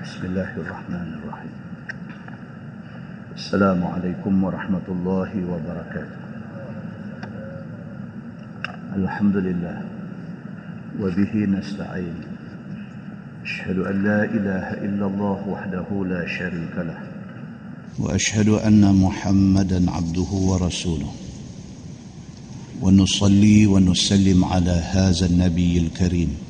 بسم الله الرحمن الرحيم. السلام عليكم ورحمة الله وبركاته. الحمد لله. وبه نستعين. أشهد أن لا إله إلا الله وحده لا شريك له. وأشهد أن محمدا عبده ورسوله. ونصلي ونسلم على هذا النبي الكريم.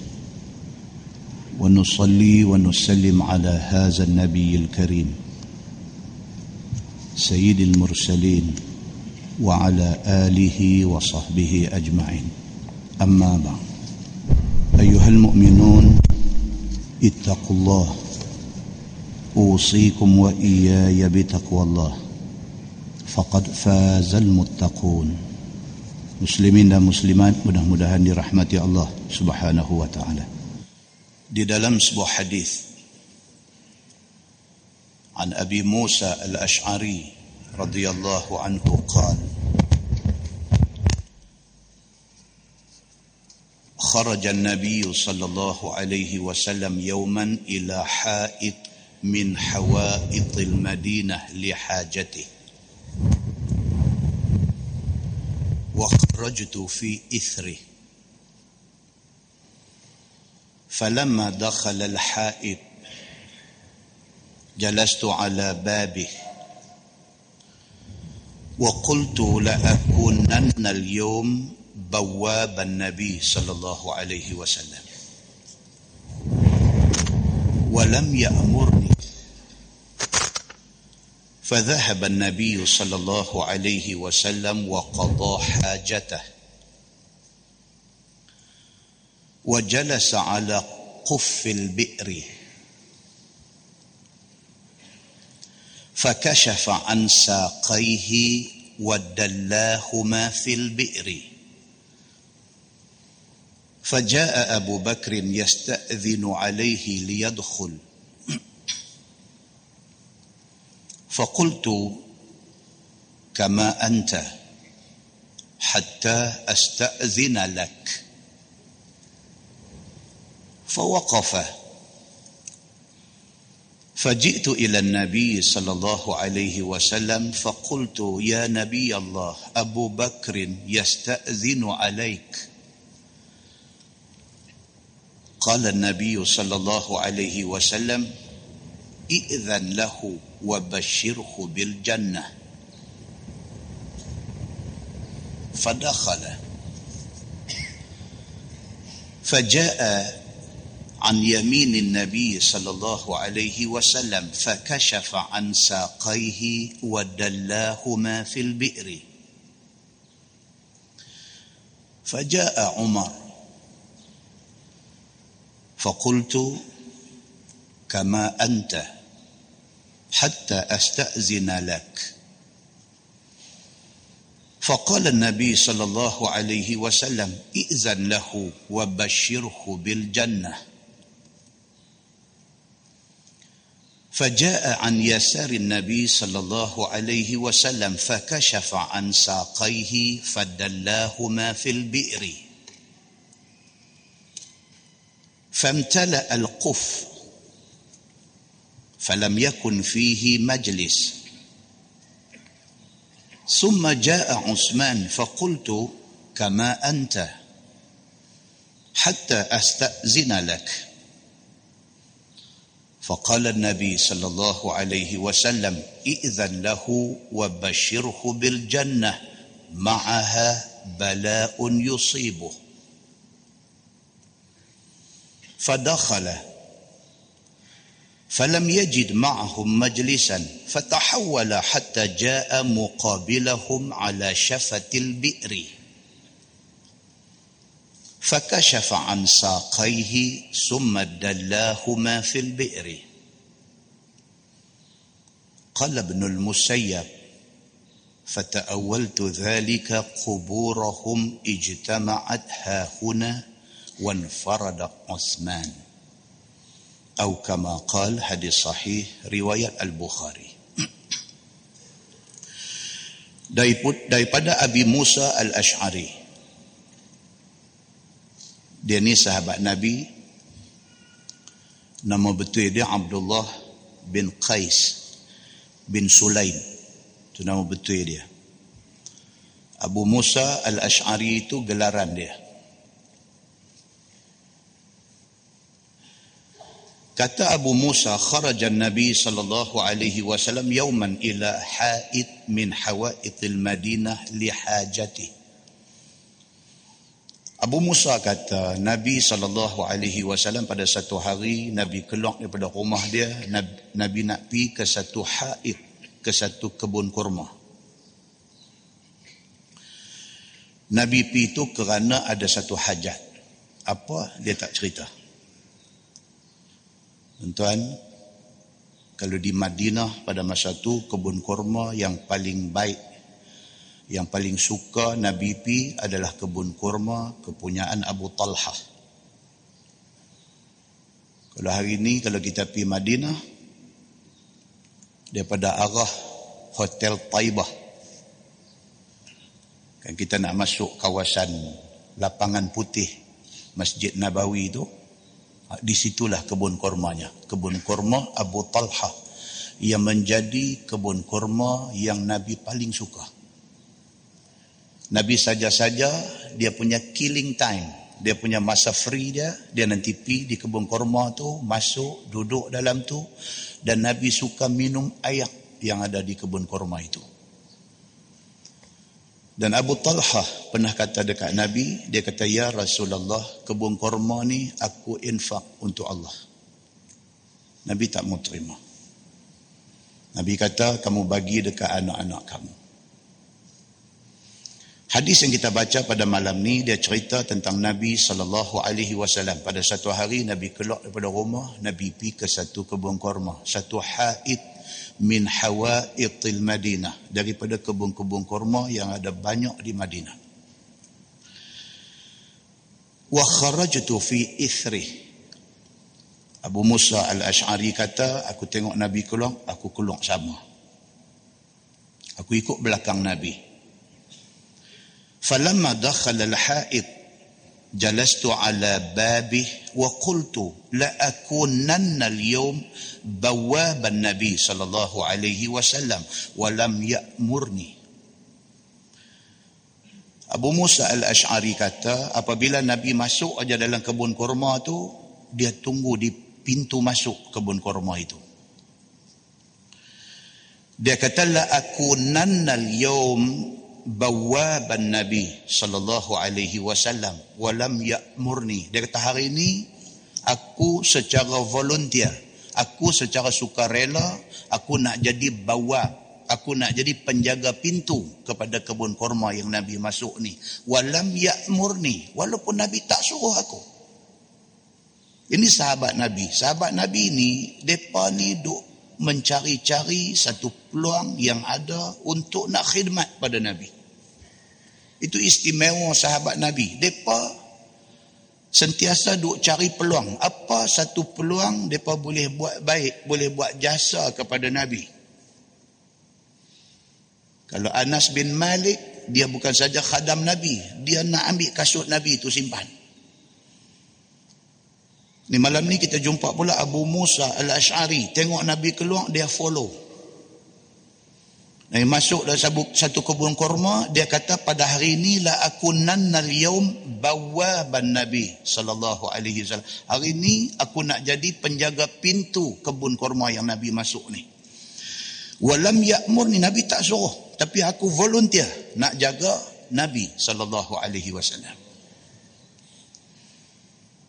ونصلي ونسلم على هذا النبي الكريم سيد المرسلين وعلى آله وصحبه أجمعين أما بعد أيها المؤمنون اتقوا الله أوصيكم وإياي بتقوى الله فقد فاز المتقون muslimin dan muslimat mudah-mudahan dirahmati Allah Subhanahu wa taala. Di dalam sebuah hadis. عن أبي موسى الأشعري رضي الله عنه قال خرج النبي صلى الله عليه وسلم يوما إلى حائط من حوائط المدينة لحاجته وخرجت في إثره فلما دخل الحائط جلست على بابه وقلت لأكونن اليوم بواب النبي صلى الله عليه وسلم. ولم يأمرني. فذهب النبي صلى الله عليه وسلم وقضى حاجته. وجلس على قف البئر. فكشف عن ساقيه ودلاهما في البئر. فجاء أبو بكر يستأذن عليه ليدخل. فقلت كما أنت حتى أستأذن لك. فوقف فجئت إلى النبي صلى الله عليه وسلم فقلت يا نبي الله أبو بكر يستأذن عليك. قال النبي صلى الله عليه وسلم ائذن له وبشره بالجنة. فدخل. فجاء عن يمين النبي صلى الله عليه وسلم فكشف عن ساقيه ودلاهما في البئر. فجاء عمر فقلت كما أنت حتى أستأذن لك. فقال النبي صلى الله عليه وسلم ائذن له وبشره بالجنة. فجاء عن يسار النبي صلى الله عليه وسلم فكشف عن ساقيه فدلاهما في البئر. فامتلأ القف فلم يكن فيه مجلس. ثم جاء عثمان فقلت كما أنت حتى أستأذن لك. فقال النبي صلى الله عليه وسلم ائذن له وبشره بالجنة معها بلاء يصيبه. فدخل فلم يجد معهم مجلسا فتحول حتى جاء مقابلهم على شفة البئر. فكشف عن ساقيه ثم دلاهما في البئر. قال ابن المسيب فتأولت ذلك قبورهم اجتمعت ها هنا وانفرد عثمان. أو كما قال حديث صحيح رواية البخاري. daripada Abi Musa al-Ash'ari dia ni sahabat Nabi nama betul dia Abdullah bin Qais bin Sulaim itu nama betul dia Abu Musa al-Ash'ari itu gelaran dia Kata Abu Musa, kharaja Nabi sallallahu alaihi wasallam yawman ila ha'id min hawa'ithil Madinah li hajati. Abu Musa kata, Nabi wasallam pada satu hari Nabi keluar daripada rumah dia, Nabi, Nabi nak pergi ke satu ha'id, ke satu kebun kurma. Nabi pergi itu kerana ada satu hajat. Apa? Dia tak cerita. Tuan-tuan, kalau di Madinah pada masa itu kebun kurma yang paling baik, yang paling suka Nabi Pi adalah kebun kurma kepunyaan Abu Talha. Kalau hari ini kalau kita pergi Madinah, daripada arah Hotel Taibah, kan kita nak masuk kawasan lapangan putih Masjid Nabawi itu, Ha, di situlah kebun kurmanya. Kebun kurma Abu Talha yang menjadi kebun kurma yang Nabi paling suka. Nabi saja-saja dia punya killing time. Dia punya masa free dia. Dia nanti pi di kebun kurma tu. Masuk, duduk dalam tu. Dan Nabi suka minum air yang ada di kebun kurma itu. Dan Abu Talha pernah kata dekat Nabi, dia kata, Ya Rasulullah, kebun korma ni aku infak untuk Allah. Nabi tak mau terima. Nabi kata, kamu bagi dekat anak-anak kamu. Hadis yang kita baca pada malam ni dia cerita tentang Nabi sallallahu alaihi wasallam. Pada satu hari Nabi keluar daripada rumah, Nabi pergi ke satu kebun korma, satu haid min hawaitil Madinah daripada kebun-kebun kurma yang ada banyak di Madinah. Wa kharajtu fi ithri. Abu Musa al-Ash'ari kata, aku tengok Nabi keluar, aku keluar sama. Aku ikut belakang Nabi. Falamma dakhala al-ha'id جلست على بابه وقلت لأكونن اليوم بواب النبي صلى الله عليه وسلم ولم يأمرني Abu Musa al-Ash'ari kata apabila Nabi masuk aja dalam kebun kurma tu dia tunggu di pintu masuk kebun kurma itu dia kata la akunanna al-yawm bawaban Nabi sallallahu alaihi wasallam walam ya'murni. Dia kata hari ini aku secara volunteer, aku secara sukarela, aku nak jadi bawab, aku nak jadi penjaga pintu kepada kebun kurma yang Nabi masuk ni. Walam ya'murni, walaupun Nabi tak suruh aku. Ini sahabat Nabi. Sahabat Nabi ni, mereka ni duk mencari-cari satu peluang yang ada untuk nak khidmat pada Nabi. Itu istimewa sahabat Nabi. Mereka sentiasa duk cari peluang. Apa satu peluang mereka boleh buat baik, boleh buat jasa kepada Nabi. Kalau Anas bin Malik, dia bukan saja khadam Nabi. Dia nak ambil kasut Nabi itu simpan. Ni malam ni kita jumpa pula Abu Musa al-Ash'ari. Tengok Nabi keluar, dia follow. Dia masuk dalam satu kebun korma, dia kata pada hari ini la aku nannal yaum bawaban Nabi sallallahu alaihi wasallam. Hari ini aku nak jadi penjaga pintu kebun korma yang Nabi masuk ni. Walam ya'mur ni Nabi tak suruh, tapi aku volunteer nak jaga Nabi sallallahu alaihi wasallam.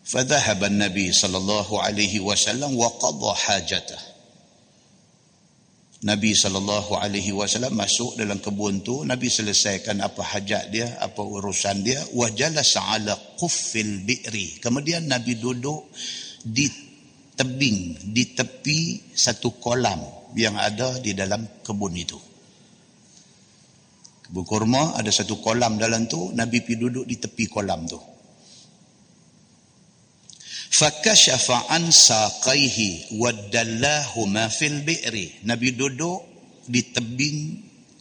Fadhahaban Nabi sallallahu alaihi wasallam wa qadha hajatahu Nabi sallallahu alaihi wasallam masuk dalam kebun tu Nabi selesaikan apa hajat dia apa urusan dia wa jalasa ala quffil bi'ri kemudian Nabi duduk di tebing di tepi satu kolam yang ada di dalam kebun itu. Kebun kurma ada satu kolam dalam tu, Nabi pergi duduk di tepi kolam tu. Fakashafa an saqaihi waddallahu ma fil bi'ri. Nabi duduk di tebing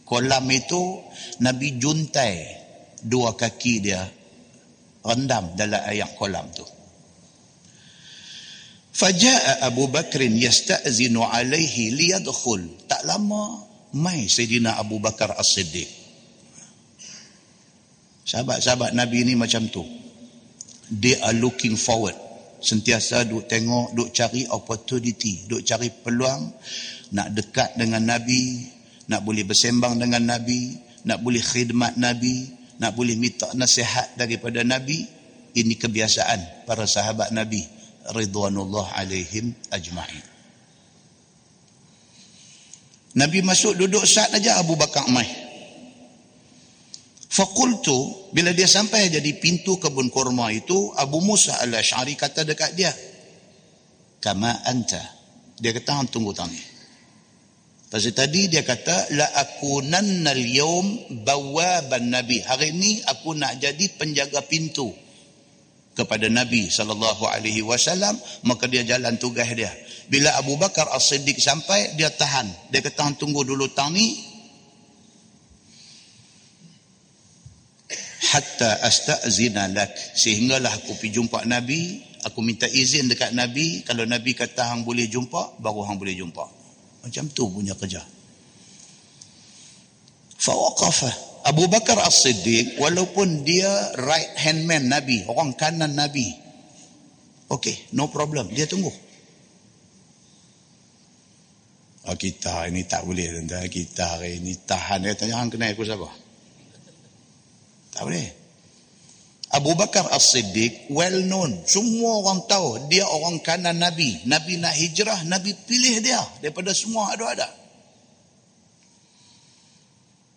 kolam itu, Nabi juntai dua kaki dia rendam dalam air kolam tu. Faja'a Abu Bakrin yasta'zinu alaihi liyadkhul. Tak lama mai Sayyidina Abu Bakar As-Siddiq. Sahabat-sahabat Nabi ni macam tu. They are looking forward. Sentiasa duk tengok, duk cari opportunity, duk cari peluang nak dekat dengan Nabi, nak boleh bersembang dengan Nabi, nak boleh khidmat Nabi, nak boleh minta nasihat daripada Nabi. Ini kebiasaan para sahabat Nabi ridwanullah alaihim ajma'in. Nabi masuk duduk saat aja Abu Bakar mai. Fakultu bila dia sampai jadi pintu kebun kurma itu Abu Musa al-Ash'ari kata dekat dia kama anta? Dia kata hang tunggu tani pasal tadi dia kata la akunanna al-yawm bawaban nabi. Hari ini aku nak jadi penjaga pintu kepada Nabi sallallahu alaihi wasallam maka dia jalan tugas dia. Bila Abu Bakar As-Siddiq sampai dia tahan. Dia kata tunggu dulu tang hatta astazina lak sehinggalah aku pergi jumpa Nabi aku minta izin dekat Nabi kalau Nabi kata hang boleh jumpa baru hang boleh jumpa macam tu punya kerja fa waqafa Abu Bakar As-Siddiq walaupun dia right hand man Nabi, orang kanan Nabi. Okay, no problem. Dia tunggu. Oh, kita ini tak boleh tentang kita hari ini tahan dia tanya hang kenal aku siapa? Tak boleh. Abu Bakar As-Siddiq well known. Semua orang tahu dia orang kanan Nabi. Nabi nak hijrah, Nabi pilih dia daripada semua ada-ada.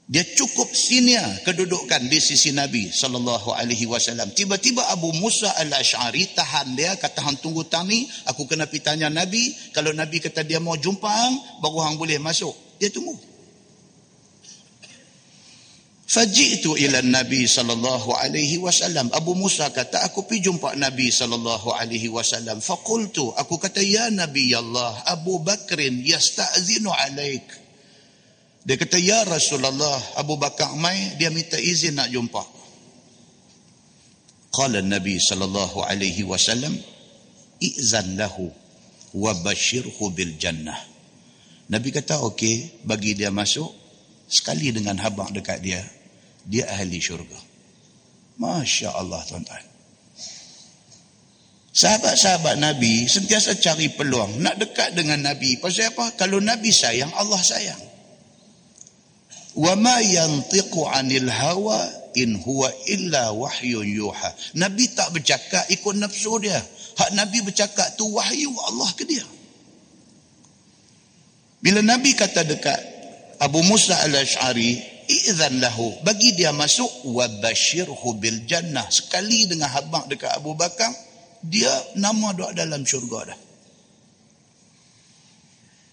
Dia cukup senior kedudukan di sisi Nabi sallallahu alaihi wasallam. Tiba-tiba Abu Musa al-Asy'ari tahan dia kata hang tunggu tani, aku kena pi tanya Nabi, kalau Nabi kata dia mau jumpa hang, baru hang boleh masuk. Dia tunggu. Faji'tu ila Nabi sallallahu alaihi wasallam. Abu Musa kata aku pi jumpa Nabi sallallahu alaihi wasallam. Faqultu, aku kata ya Nabi Allah, Abu Bakrin yasta'zinu alaik. Dia kata, Ya Rasulullah, Abu Bakar mai, dia minta izin nak jumpa. Qala Nabi sallallahu alaihi wasallam, I'zan lahu wa bashirhu bil jannah. Nabi kata, okey, bagi dia masuk, sekali dengan habang dekat dia, dia ahli syurga. Masya Allah tuan-tuan. Sahabat-sahabat Nabi sentiasa cari peluang nak dekat dengan Nabi. Pasal apa? Kalau Nabi sayang, Allah sayang wa ma yantiqu anil hawa in huwa illa wahyun yuha nabi tak bercakap ikut nafsu dia hak nabi bercakap tu wahyu Allah ke dia bila nabi kata dekat Abu Musa al-Ash'ari i'zan lahu. Bagi dia masuk wa basyirhu bil jannah. Sekali dengan habaq dekat Abu Bakar dia nama dok dalam syurga dah.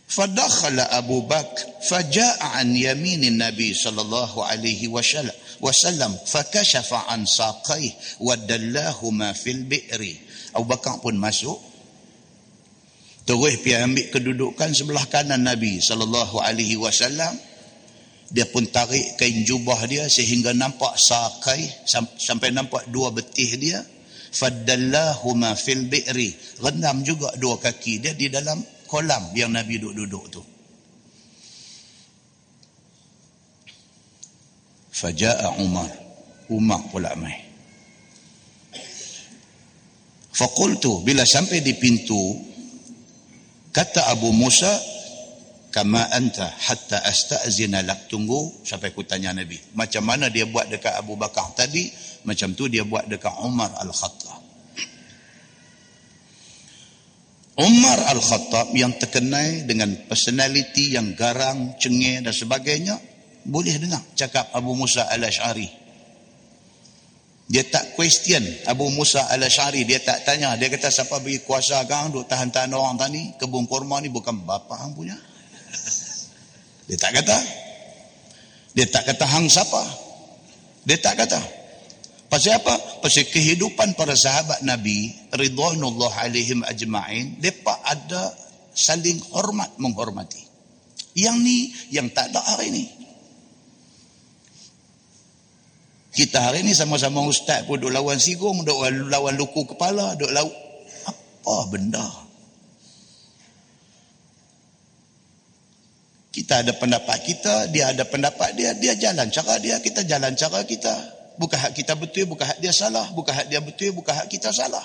Fadakhala Abu Bakar faja'a an yamin nabi sallallahu alaihi wasallam wasallam fakashafa an saqaihi wa dallahuma fil bi'ri. Abu Bakar pun masuk terus pergi ambil kedudukan sebelah kanan Nabi sallallahu alaihi wasallam dia pun tarik kain jubah dia sehingga nampak sakai sampai nampak dua betih dia faddallahuma fil bi'ri rendam juga dua kaki dia di dalam kolam yang Nabi duduk-duduk tu. Faja'a Umar. Umar pula mai. Fakultu bila sampai di pintu kata Abu Musa kama anta hatta asta'zina lak tunggu sampai ku tanya Nabi macam mana dia buat dekat Abu Bakar tadi macam tu dia buat dekat Umar Al-Khattab Umar Al-Khattab yang terkenal dengan personality yang garang, cengih dan sebagainya, boleh dengar cakap Abu Musa Al-Ash'ari. Dia tak question Abu Musa Al-Ash'ari, dia tak tanya. Dia kata siapa bagi kuasa kang duk tahan-tahan orang tadi, kebun korma ni bukan bapa hang punya. Dia tak kata. Dia tak kata hang siapa. Dia tak kata. Pasal apa? Pasal kehidupan para sahabat Nabi, ridwanullah alaihim ajma'in, mereka ada saling hormat menghormati. Yang ni, yang tak ada hari ni. Kita hari ni sama-sama ustaz pun duk lawan sigong, duk lawan luku kepala, duk lawan... Apa benda? Kita ada pendapat kita, dia ada pendapat dia, dia jalan cara dia, kita jalan cara kita. Bukan hak kita betul, bukan hak dia salah. Bukan hak dia betul, bukan hak kita salah.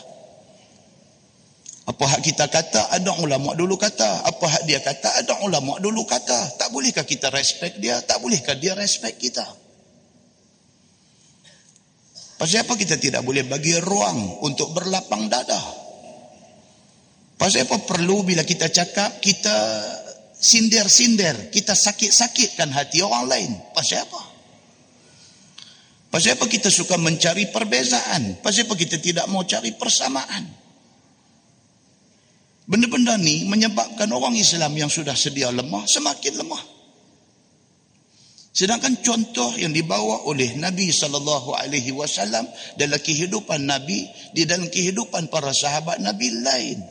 Apa hak kita kata, ada ulama dulu kata. Apa hak dia kata, ada ulama dulu kata. Tak bolehkah kita respect dia? Tak bolehkah dia respect kita? Pasal apa kita tidak boleh bagi ruang untuk berlapang dada? Pasal apa perlu bila kita cakap, kita sindir-sindir, kita sakit-sakitkan hati orang lain. Pasal apa? Pasal apa kita suka mencari perbezaan? Pasal apa kita tidak mau cari persamaan? Benda-benda ni menyebabkan orang Islam yang sudah sedia lemah semakin lemah. Sedangkan contoh yang dibawa oleh Nabi sallallahu alaihi wasallam dalam kehidupan Nabi di dalam kehidupan para sahabat Nabi lain.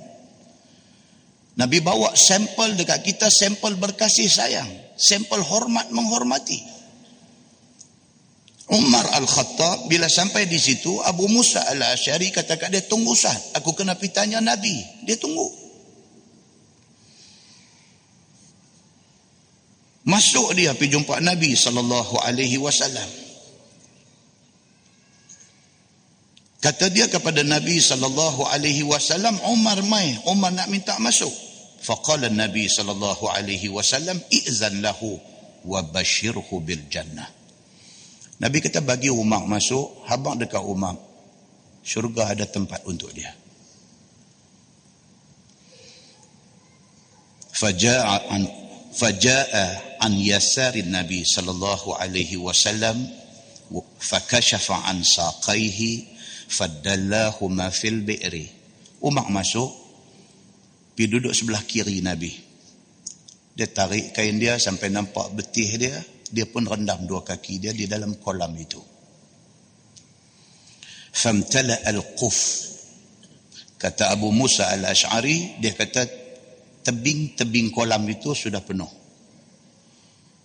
Nabi bawa sampel dekat kita, sampel berkasih sayang, sampel hormat menghormati. Umar Al-Khattab bila sampai di situ, Abu Musa Al-Asyari kata kat dia, tunggu sah, aku kena pergi tanya Nabi. Dia tunggu. Masuk dia pergi jumpa Nabi sallallahu alaihi wasallam. Kata dia kepada Nabi sallallahu alaihi wasallam, Umar mai, Umar nak minta masuk. Faqala Nabi sallallahu alaihi wasallam i'zan lahu wa bashirhu bil jannah. Nabi kata bagi Umar masuk, habaq dekat Umar. Syurga ada tempat untuk dia. Faja'a an faja'a an yasari Nabi sallallahu alaihi wasallam fakashafa an saqaihi fadallahu ma fil bi'ri. Umar masuk pergi duduk sebelah kiri Nabi. Dia tarik kain dia sampai nampak betih dia. Dia pun rendam dua kaki dia di dalam kolam itu. Famtala al-quf. Kata Abu Musa al-Ash'ari, dia kata tebing-tebing kolam itu sudah penuh.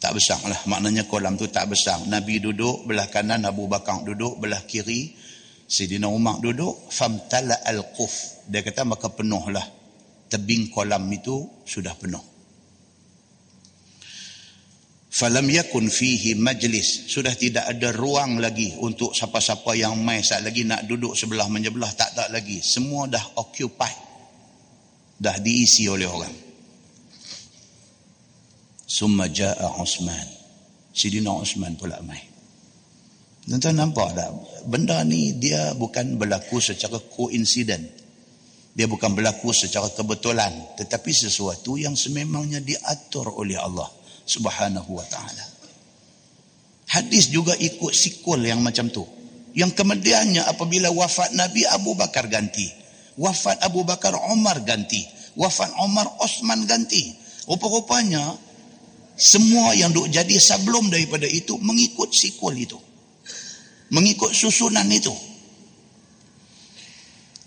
Tak besar lah. Maknanya kolam itu tak besar. Nabi duduk, belah kanan Abu Bakar duduk, belah kiri. Sidina Umar duduk. Famtala al-quf. Dia kata maka penuhlah tebing kolam itu sudah penuh. Falam yakun fihi majlis. Sudah tidak ada ruang lagi untuk siapa-siapa yang mai saat lagi nak duduk sebelah menyebelah. Tak tak lagi. Semua dah occupy. Dah diisi oleh orang. Summa ja'a Osman. Sidina Osman pula mai. Tuan-tuan nampak tak? Benda ni dia bukan berlaku secara koinsiden. Dia bukan berlaku secara kebetulan tetapi sesuatu yang sememangnya diatur oleh Allah Subhanahu wa taala. Hadis juga ikut sikul yang macam tu. Yang kemudiannya apabila wafat Nabi Abu Bakar ganti. Wafat Abu Bakar Umar ganti. Wafat Umar Osman ganti. Rupa-rupanya semua yang duk jadi sebelum daripada itu mengikut sikul itu. Mengikut susunan itu.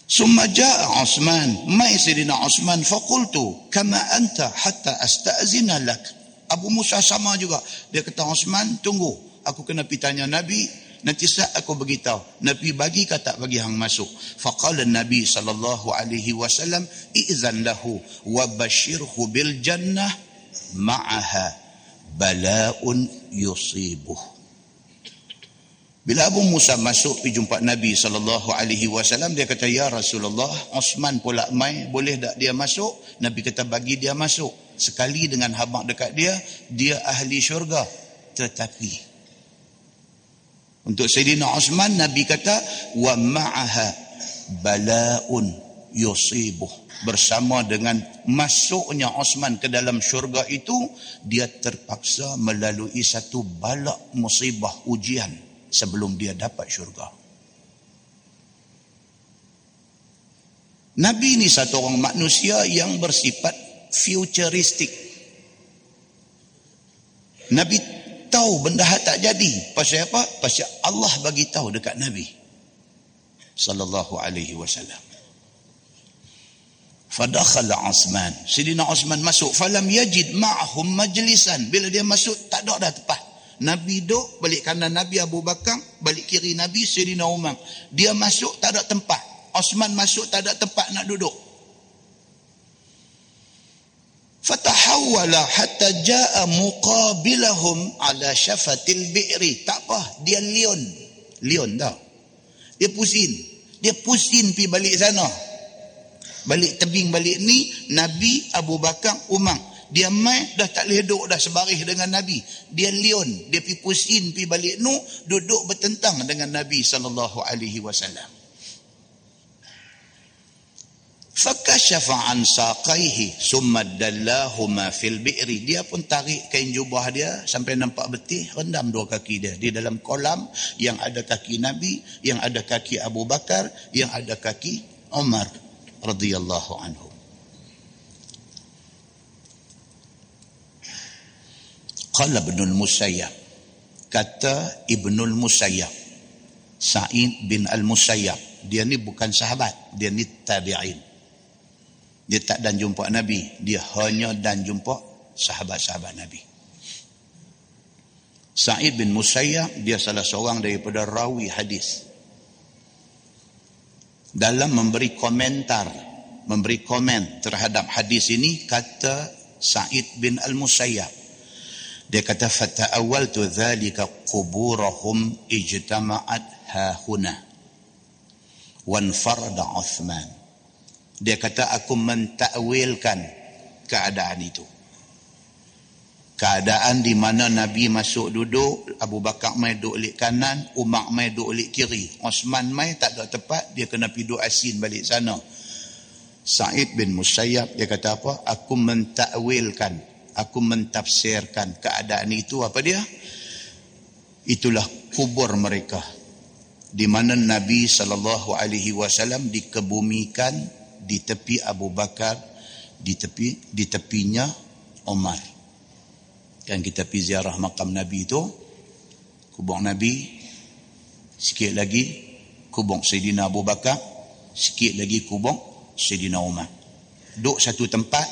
Summa jaa Uthman, mai Sayyidina Uthman faqultu kama anta hatta astazina lak. Abu Musa sama juga. Dia kata Uthman, tunggu, aku kena pergi tanya Nabi, nanti saat aku beritahu. Nabi bagi ke tak bagi hang masuk. Faqala Nabi sallallahu alaihi wasallam, "Izan lahu wa bashirhu bil jannah ma'aha bala'un yusibuh. Bila Abu Musa masuk pergi jumpa Nabi sallallahu alaihi wasallam dia kata ya Rasulullah Osman pula mai boleh tak dia masuk? Nabi kata bagi dia masuk. Sekali dengan habaq dekat dia dia ahli syurga. Tetapi untuk Sayyidina Osman Nabi kata wa ma'aha balaun yusibuh bersama dengan masuknya Osman ke dalam syurga itu dia terpaksa melalui satu balak musibah ujian sebelum dia dapat syurga. Nabi ni satu orang manusia yang bersifat futuristik. Nabi tahu benda hal tak jadi. Pasal apa? Pasal Allah bagi tahu dekat Nabi sallallahu alaihi wasallam. Fadakhala Osman. Sidina Osman masuk. Falam yajid ma'hum majlisan. Bila dia masuk, tak ada dah tempat. Nabi duduk, balik kanan Nabi Abu Bakar, balik kiri Nabi Sidina Umar. Dia masuk, tak ada tempat. Osman masuk, tak ada tempat nak duduk. Fatahawala hatta ja'a muqabilahum ala syafatil bi'ri. Tak apa, dia lion. Lion tau. Dia pusin. Dia pusin pi balik sana. Balik tebing balik ni Nabi Abu Bakar Umar. Dia mai dah tak boleh duduk dah sebaris dengan Nabi. Dia lion dia pi pusin pi balik nu duduk bertentang dengan Nabi sallallahu alaihi wasallam. Fakashafa an saqaihi summa dallahuma fil bi'ri. Dia pun tarik kain jubah dia sampai nampak betih rendam dua kaki dia. Di dalam kolam yang ada kaki Nabi yang ada kaki Abu Bakar yang ada kaki Umar radhiyallahu anhu. Qala Ibnul Musayyab. Kata Ibnul Musayyab Sa'id bin Al-Musayyab. Dia ni bukan sahabat dia ni tabi'in. Dia tak dan jumpa Nabi dia hanya dan jumpa sahabat-sahabat Nabi. Sa'id bin Musayyab dia salah seorang daripada rawi hadis dalam memberi komentar memberi komen terhadap hadis ini kata Sa'id bin Al-Musayyab. Dia kata fata awal tu dhalika quburahum ijtama'at hahuna wan farda Uthman. Dia kata aku mentakwilkan keadaan itu keadaan di mana Nabi masuk duduk, Abu Bakar mai duduk lik kanan, Umar mai duduk lik kiri. Osman mai tak ada tempat, dia kena pergi duduk asin balik sana. Sa'id bin Musayyab dia kata apa? Aku mentakwilkan, aku mentafsirkan keadaan itu apa dia? Itulah kubur mereka. Di mana Nabi wasallam dikebumikan di tepi Abu Bakar, di tepi di tepinya Umar kan kita pergi ziarah makam Nabi itu kubur Nabi sikit lagi kubur Sayyidina Abu Bakar sikit lagi kubur Sayyidina Umar. Duduk satu tempat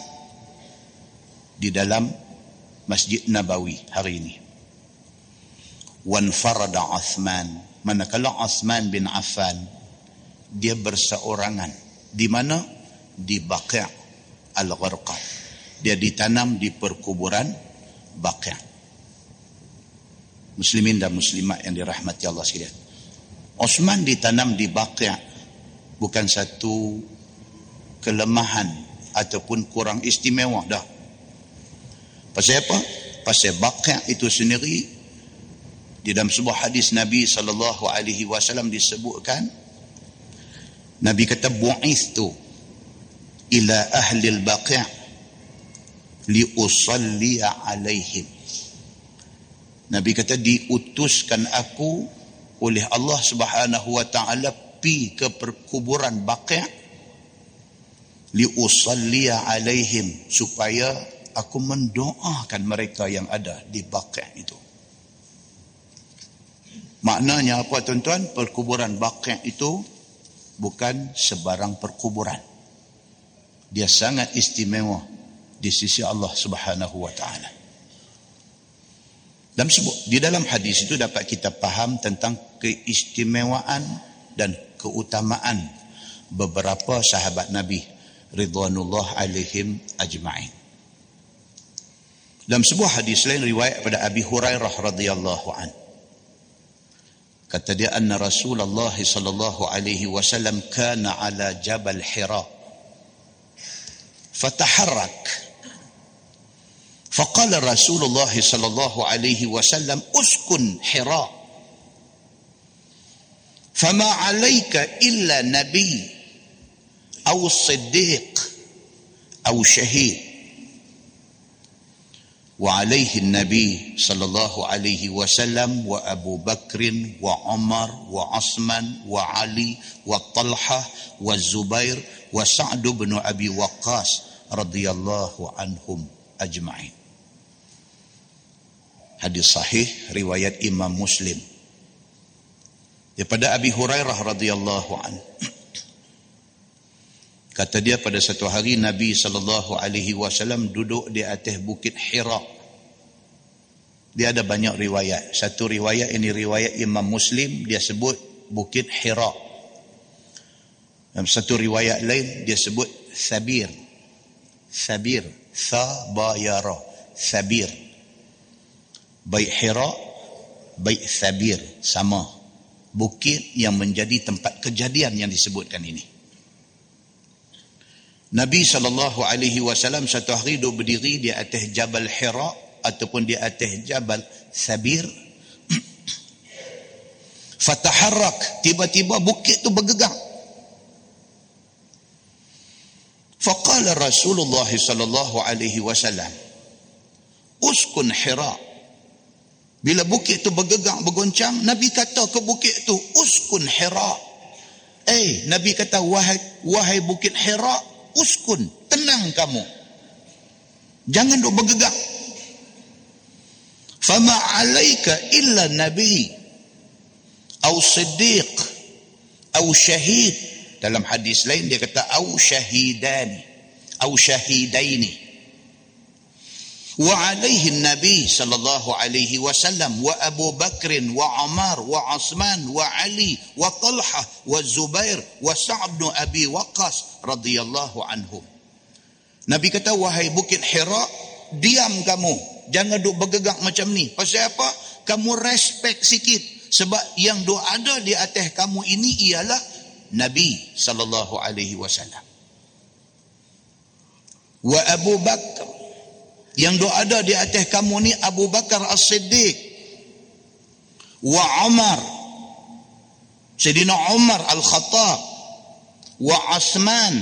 di dalam Masjid Nabawi hari ini. Wan farada Uthman. Manakala Uthman bin Affan dia berseorangan. Di mana? Di Baqi' Al-Gharqad dia ditanam di perkuburan baqiyah muslimin dan muslimat yang dirahmati Allah sekalian. Osman ditanam di baqiyah bukan satu kelemahan ataupun kurang istimewa dah. Pasal apa? Pasal baqiyah itu sendiri di dalam sebuah hadis Nabi sallallahu alaihi wasallam disebutkan Nabi kata bu'ithu ila ahli al-baqi' li usalliya alaihim Nabi kata diutuskan aku oleh Allah Subhanahu wa taala pi ke perkuburan Baqi' li usalliya alaihim supaya aku mendoakan mereka yang ada di Baqi' itu Maknanya apa tuan-tuan? Perkuburan Baqi' itu bukan sebarang perkuburan. Dia sangat istimewa di sisi Allah Subhanahu wa taala. Dalam sebut di dalam hadis itu dapat kita faham tentang keistimewaan dan keutamaan beberapa sahabat Nabi ridwanullah alaihim ajma'in. Dalam sebuah hadis lain riwayat pada Abi Hurairah radhiyallahu an. Kata dia anna Rasulullah sallallahu alaihi wasallam kana ala Jabal Hira. Fataharrak فقال رسول الله صلى الله عليه وسلم أسكن حراء. فما عليك إلا نبي أو صديق أو شهيد. وعليه النبي صلى الله عليه وسلم وأبو بكر وعمر وعثمان وعلي وطلحة والزبير وسعد بن أبي وقاص رضي الله عنهم أجمعين. Hadis sahih riwayat Imam Muslim. Daripada Abi Hurairah radhiyallahu an. Kata dia pada satu hari Nabi sallallahu alaihi wasallam duduk di atas bukit Hira. Dia ada banyak riwayat. Satu riwayat ini riwayat Imam Muslim dia sebut bukit Hira. Satu riwayat lain dia sebut Sabir. Sabir Tha Bayara Sabir baik Hira baik Thabir sama. Bukit yang menjadi tempat kejadian yang disebutkan ini. Nabi sallallahu alaihi wasallam satu hari duduk berdiri di atas Jabal Hira ataupun di atas Jabal Thabir. Fataharrak tiba-tiba bukit tu bergegang faqala Rasulullah sallallahu alaihi wasallam uskun Hira bila bukit tu bergegang, bergoncang, Nabi kata ke bukit tu, uskun hira. Eh, Nabi kata, wahai, wahai bukit hira, uskun, tenang kamu. Jangan duk bergegang. Fama alaika illa nabi, au siddiq, au syahid. Dalam hadis lain dia kata, au syahidani, au syahidaini. وعليه النبي صلى الله عليه وسلم وأبو بكر وعمر وعثمان وعلي وطلحة والزبير وسعد بن أبي وقاص رضي الله عنهم Nabi kata wahai bukit Hira diam kamu jangan duk bergegak macam ni pasal apa kamu respect sikit sebab yang duk ada di atas kamu ini ialah Nabi sallallahu alaihi wasallam wa Abu Bakar yang doa ada di atas kamu ni Abu Bakar As-Siddiq wa Umar. Sayyidina Umar Al-Khattab wa Asman.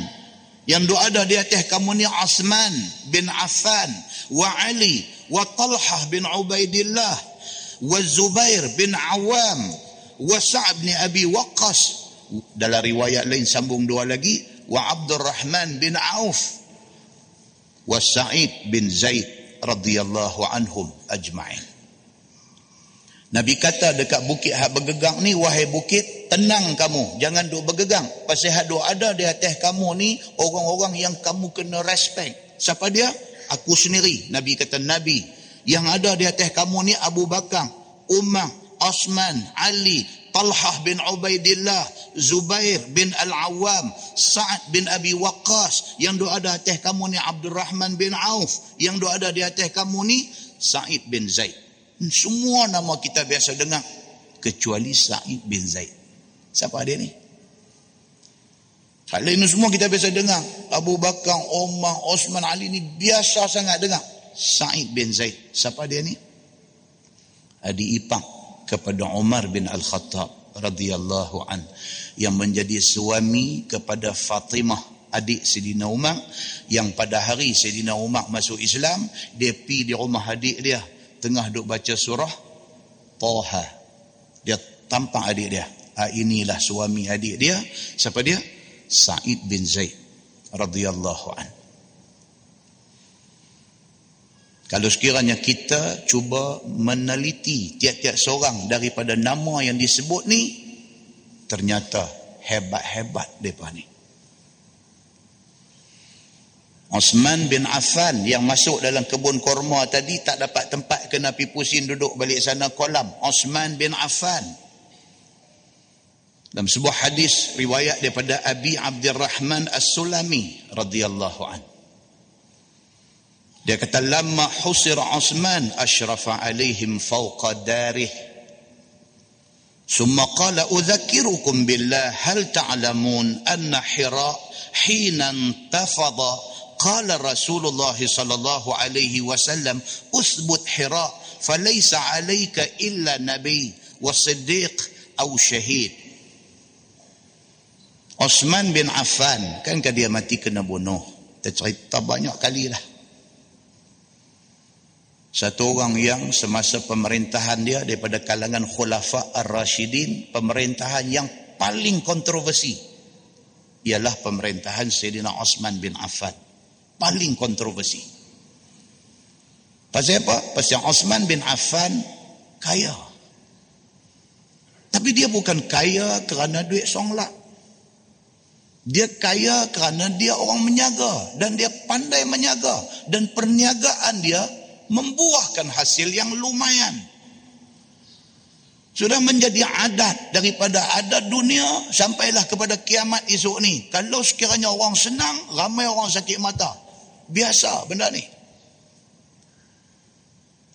Yang doa ada di atas kamu ni Asman bin Affan wa Ali wa Talhah bin Ubaidillah wa Zubair bin Awam wa Sa'ab bin Abi Waqqas. Dalam riwayat lain sambung dua lagi wa Abdul Rahman bin Auf wa Sa'id bin Zaid radhiyallahu anhum ajma'in. Nabi kata dekat bukit hak bergegang ni wahai bukit tenang kamu. Jangan duk bergegang. Pasal hak duk ada di atas kamu ni orang-orang yang kamu kena respect. Siapa dia? Aku sendiri. Nabi kata Nabi yang ada di atas kamu ni Abu Bakar Umar Osman Ali Talhah bin Ubaidillah, Zubair bin Al-Awwam, Sa'ad bin Abi Waqqas, yang doa ada atas kamu ni Abdul Rahman bin Auf, yang doa ada di atas kamu ni Sa'id bin Zaid. Semua nama kita biasa dengar kecuali Sa'id bin Zaid. Siapa dia ni? Hal ini semua kita biasa dengar. Abu Bakar, Umar, Osman, Ali ni biasa sangat dengar. Sa'id bin Zaid. Siapa dia ni? Adik ipang kepada Umar bin Al-Khattab radhiyallahu an yang menjadi suami kepada Fatimah adik Sayyidina Umar yang pada hari Sayyidina Umar masuk Islam dia pi di rumah adik dia tengah duk baca surah Taha. Dia tampak adik dia. Ha, inilah suami adik dia. Siapa dia? Sa'id bin Zaid radhiyallahu an Kalau sekiranya kita cuba meneliti tiap-tiap seorang daripada nama yang disebut ni, ternyata hebat-hebat mereka ni. Osman bin Affan yang masuk dalam kebun korma tadi tak dapat tempat kena pergi pusing duduk balik sana kolam. Osman bin Affan. Dalam sebuah hadis riwayat daripada Abi Abdurrahman As-Sulami radhiyallahu anhu. Dia kata lama husir Osman ashrafa alaihim fawqa darih. Summa qala udzakirukum billah hal ta'lamun anna hira hina intafada qala Rasulullah sallallahu alaihi wasallam usbut hira falaysa alayka illa nabi wa siddiq aw shahid. Osman bin Affan kan dia mati kena bunuh. Kita cerita banyak kali lah. Satu orang yang semasa pemerintahan dia daripada kalangan khulafa ar-rasyidin, pemerintahan yang paling kontroversi ialah pemerintahan Sayyidina Osman bin Affan. Paling kontroversi. Pasal apa? Pasal Osman bin Affan kaya. Tapi dia bukan kaya kerana duit songlat. Dia kaya kerana dia orang menyaga dan dia pandai menyaga dan perniagaan dia membuahkan hasil yang lumayan. Sudah menjadi adat daripada adat dunia sampailah kepada kiamat esok ni. Kalau sekiranya orang senang, ramai orang sakit mata. Biasa benda ni.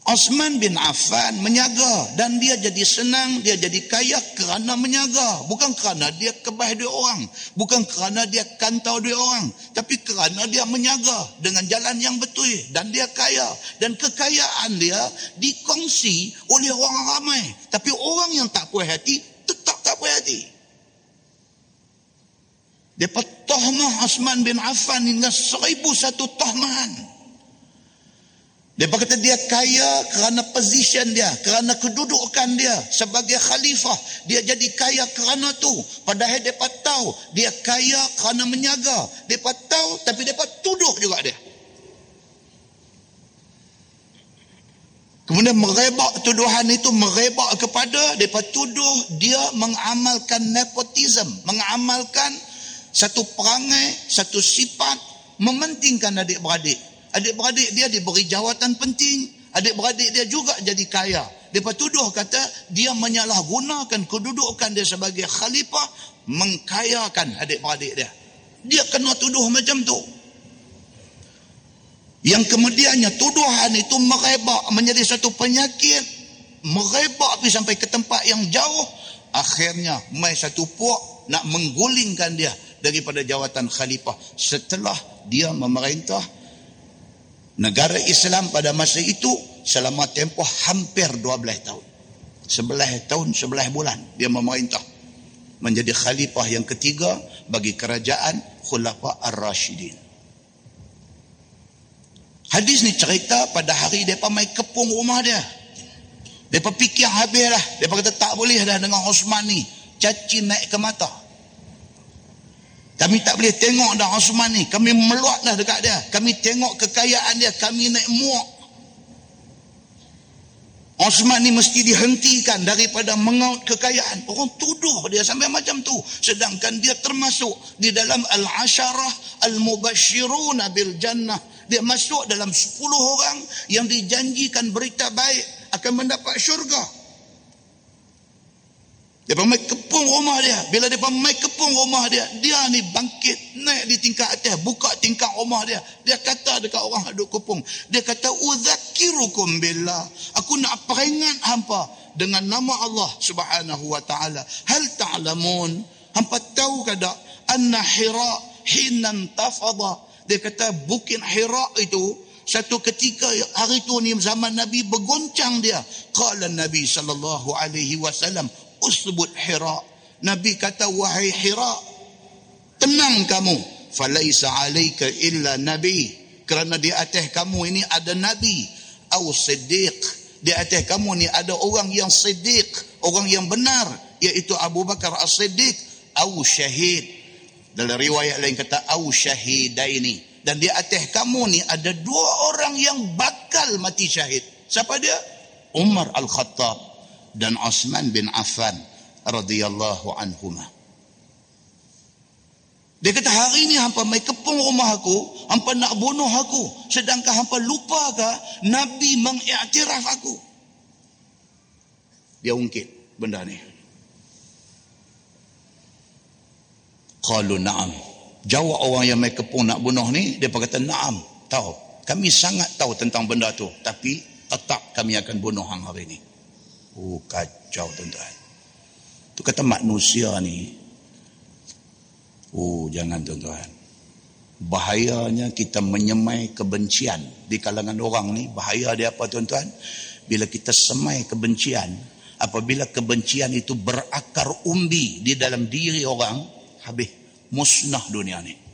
Osman bin Affan menyaga dan dia jadi senang, dia jadi kaya kerana menyaga. Bukan kerana dia kebah duit orang. Bukan kerana dia kantau duit orang. Tapi kerana dia menyaga dengan jalan yang betul. Dan dia kaya. Dan kekayaan dia dikongsi oleh orang ramai. Tapi orang yang tak puas hati, tetap tak puas hati. Dia petahmah Osman bin Affan hingga seribu satu tahmahan. Dia kata dia kaya kerana position dia, kerana kedudukan dia sebagai khalifah. Dia jadi kaya kerana tu. Padahal dia tahu dia kaya kerana menyaga. Dia tahu tapi dia tuduh juga dia. Kemudian merebak tuduhan itu merebak kepada dia tuduh dia mengamalkan nepotism, mengamalkan satu perangai, satu sifat mementingkan adik-beradik. Adik-beradik dia diberi jawatan penting. Adik-beradik dia juga jadi kaya. Dia tuduh kata dia menyalahgunakan kedudukan dia sebagai khalifah mengkayakan adik-beradik dia. Dia kena tuduh macam tu. Yang kemudiannya tuduhan itu merebak menjadi satu penyakit. Merebak pergi sampai ke tempat yang jauh. Akhirnya mai satu puak nak menggulingkan dia daripada jawatan khalifah. Setelah dia memerintah negara Islam pada masa itu selama tempoh hampir 12 tahun. 11 tahun 11 bulan dia memerintah menjadi khalifah yang ketiga bagi kerajaan Khulafa Ar-Rashidin. Hadis ni cerita pada hari depa mai kepung rumah dia. Depa fikir habis dah. Depa kata tak boleh dah dengan Osman ni. Caci naik ke mata. Kami tak boleh tengok dah Osman ni. Kami meluat dah dekat dia. Kami tengok kekayaan dia. Kami naik muak. Osman ni mesti dihentikan daripada mengaut kekayaan. Orang tuduh dia sampai macam tu. Sedangkan dia termasuk di dalam Al-Asharah Al-Mubashirun Bil Jannah. Dia masuk dalam 10 orang yang dijanjikan berita baik akan mendapat syurga. Dia pergi kepung rumah dia. Bila dia pergi kepung rumah dia, dia ni bangkit naik di tingkat atas, buka tingkat rumah dia. Dia kata dekat orang duduk kepung. Dia kata, Uzakirukum billah. Aku nak peringat hampa dengan nama Allah subhanahu wa ta'ala. Hal ta'lamun. Hampa tahu kada anna hira hinan tafada. Dia kata bukit hira itu satu ketika hari itu ni zaman Nabi bergoncang dia. Qala Nabi sallallahu alaihi wasallam usbud hira. Nabi kata wahai hira tenang kamu. Falaisa alayka illa nabi. Kerana di atas kamu ini ada nabi. Au siddiq. Di atas kamu ni ada orang yang siddiq orang yang benar iaitu Abu Bakar As-Siddiq. Au syahid. Dalam riwayat lain kata au syahidaini. Dan di atas kamu ni ada dua orang yang bakal mati syahid. Siapa dia? Umar Al-Khattab dan Osman bin Affan radhiyallahu anhuma. Dia kata hari ini hampa mai kepung rumah aku, hampa nak bunuh aku, sedangkan hampa lupa ke Nabi mengiktiraf aku. Dia ungkit benda ni. Qalu na'am. Jawab orang yang mai kepung nak bunuh ni, dia kata na'am. Tahu. Kami sangat tahu tentang benda tu, tapi tetap kami akan bunuh hang hari ini. Oh kacau tuan-tuan. Itu kata manusia ni. Oh jangan tuan-tuan. Bahayanya kita menyemai kebencian di kalangan orang ni. Bahaya dia apa tuan-tuan? Bila kita semai kebencian. Apabila kebencian itu berakar umbi di dalam diri orang. Habis musnah dunia ni.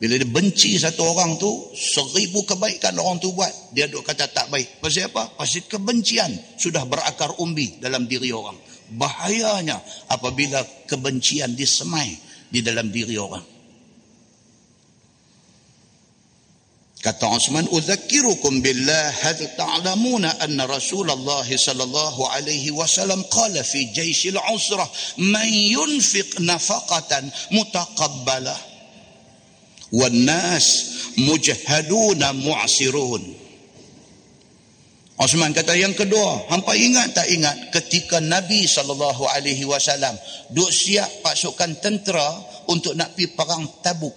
Bila dia benci satu orang tu, seribu kebaikan orang tu buat, dia duk kata tak baik. Pasal apa? Pasal kebencian sudah berakar umbi dalam diri orang. Bahayanya apabila kebencian disemai di dalam diri orang. Kata Osman, "Udzakirukum billah hal ta'lamuna anna Rasulullah sallallahu alaihi wasallam qala fi jayshil usrah man yunfiq nafaqatan mutaqabbalah nas mujahaduna mu'sirun." Osman kata yang kedua, hampa ingat tak ingat ketika Nabi sallallahu alaihi wasallam duk siap pasukan tentera untuk nak pergi perang Tabuk.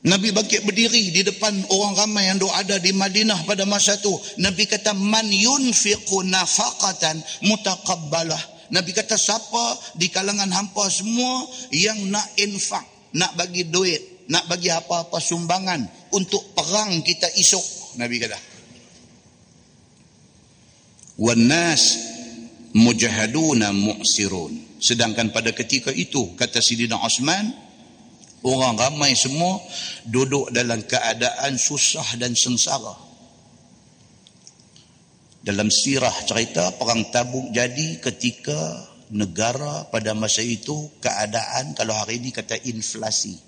Nabi bangkit berdiri di depan orang ramai yang ada di Madinah pada masa itu. Nabi kata man yunfiqu nafaqatan mutaqabbalah. Nabi kata siapa di kalangan hampa semua yang nak infak, nak bagi duit, nak bagi apa-apa sumbangan untuk perang kita esok. Nabi kata. Wan nas mujahaduna mu'sirun. Sedangkan pada ketika itu kata Sidina Osman, Orang ramai semua duduk dalam keadaan susah dan sengsara. Dalam sirah cerita perang tabuk jadi ketika negara pada masa itu keadaan kalau hari ini kata inflasi.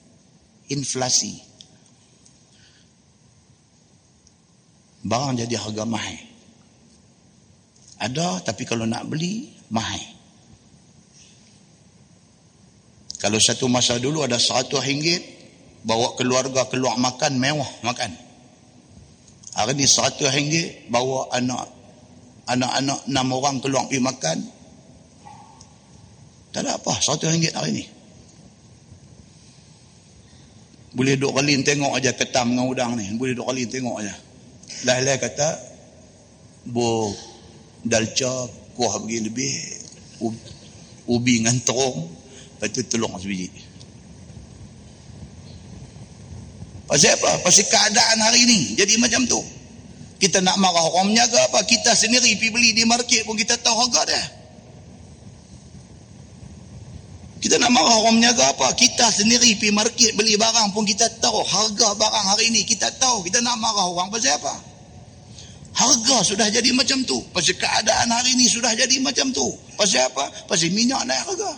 Inflasi. Barang jadi harga mahal. Ada tapi kalau nak beli mahal. Kalau satu masa dulu ada seratus ringgit, bawa keluarga keluar makan, mewah makan. Hari ni seratus ringgit, bawa anak anak-anak enam orang keluar pergi makan. Tak ada apa, seratus ringgit hari ni. Boleh duduk kali tengok aja ketam dengan udang ni. Boleh duduk kali tengok aja. Lah-lah kata, bu dalca kuah pergi lebih, ubi dengan terung, Lepas tu tolong sebiji. Pasal apa? Pasal keadaan hari ini jadi macam tu. Kita nak marah orang menyaga apa? Kita sendiri pergi beli di market pun kita tahu harga dia. Kita nak marah orang menyaga apa? Kita sendiri pergi market beli barang pun kita tahu harga barang hari ini. Kita tahu. Kita nak marah orang pasal apa? Harga sudah jadi macam tu. Pasal keadaan hari ini sudah jadi macam tu. Pasal apa? Pasal minyak naik harga.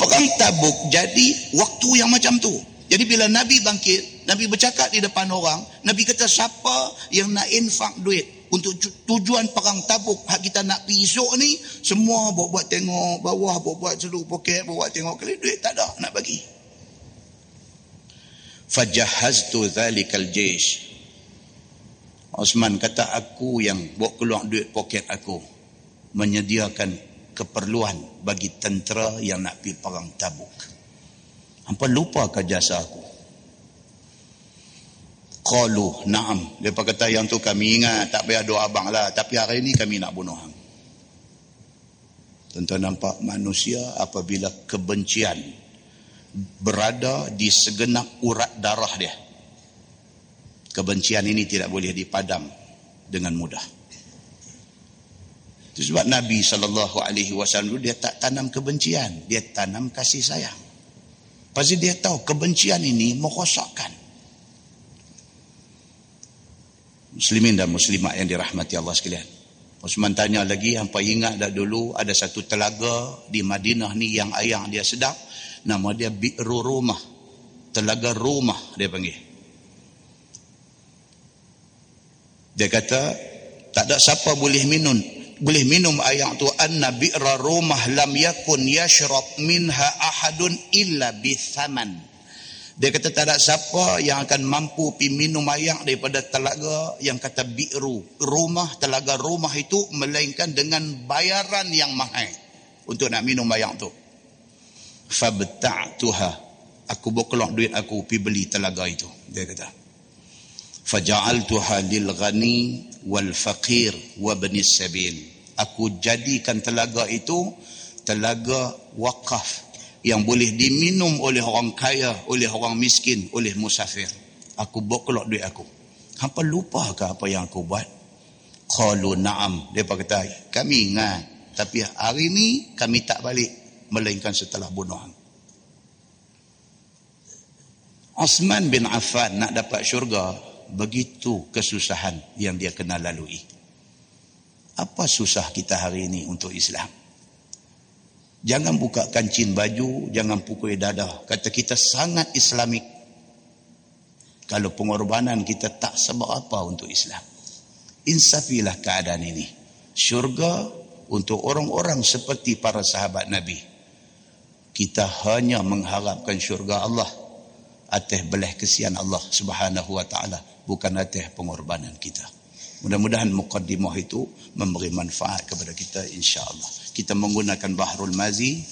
Perang tabuk jadi waktu yang macam tu. Jadi bila Nabi bangkit, Nabi bercakap di depan orang, Nabi kata siapa yang nak infak duit untuk tujuan perang tabuk hak kita nak pergi esok ni, semua buat-buat tengok bawah, buat-buat seluruh poket, buat-buat tengok kali duit tak ada nak bagi. Fajahaztu zalikal jaysh. Osman kata aku yang buat keluar duit poket aku menyediakan keperluan bagi tentera yang nak pergi perang tabuk. Hampa lupa ke jasa aku? Qalu na'am. Dia kata yang tu kami ingat. Tak payah doa abang lah. Tapi hari ini kami nak bunuh hang. Tentu nampak manusia apabila kebencian berada di segenap urat darah dia. Kebencian ini tidak boleh dipadam dengan mudah. Itu sebab Nabi SAW dia tak tanam kebencian. Dia tanam kasih sayang. Pasti dia tahu kebencian ini merosakkan. Muslimin dan muslimat yang dirahmati Allah sekalian. Osman tanya lagi, hampa ingat dah dulu ada satu telaga di Madinah ni yang ayang dia sedap. Nama dia Bi'ru Rumah. Telaga Rumah dia panggil. Dia kata, tak ada siapa boleh minum boleh minum air tu anna bi'ra rumah lam yakun yashrab minha ahadun illa bithaman dia kata tak ada siapa yang akan mampu pi minum air daripada telaga yang kata bi'ru. Rumah telaga rumah itu melainkan dengan bayaran yang mahal untuk nak minum air tu. Fabta'tuha. Aku boklok duit aku pi beli telaga itu dia kata. Faja'altuha lil ghani wal faqir wa bani sabil. Aku jadikan telaga itu telaga wakaf yang boleh diminum oleh orang kaya oleh orang miskin oleh musafir. Aku boklok duit aku. Hampa lupa ke apa yang aku buat? Qalu na'am. Dia kata kami ingat. Tapi hari ni kami tak balik melainkan setelah bunuh Osman bin Affan nak dapat syurga begitu kesusahan yang dia kena lalui. Apa susah kita hari ini untuk Islam? Jangan buka kancing baju, jangan pukul dada. Kata kita sangat islamik. Kalau pengorbanan kita tak sebab apa untuk Islam. Insafilah keadaan ini. Syurga untuk orang-orang seperti para sahabat Nabi. Kita hanya mengharapkan syurga Allah atas belah kesian Allah Subhanahu wa taala, bukan atas pengorbanan kita. Mudah-mudahan mukaddimah itu memberi manfaat kepada kita insya-Allah. Kita menggunakan Bahrul Mazi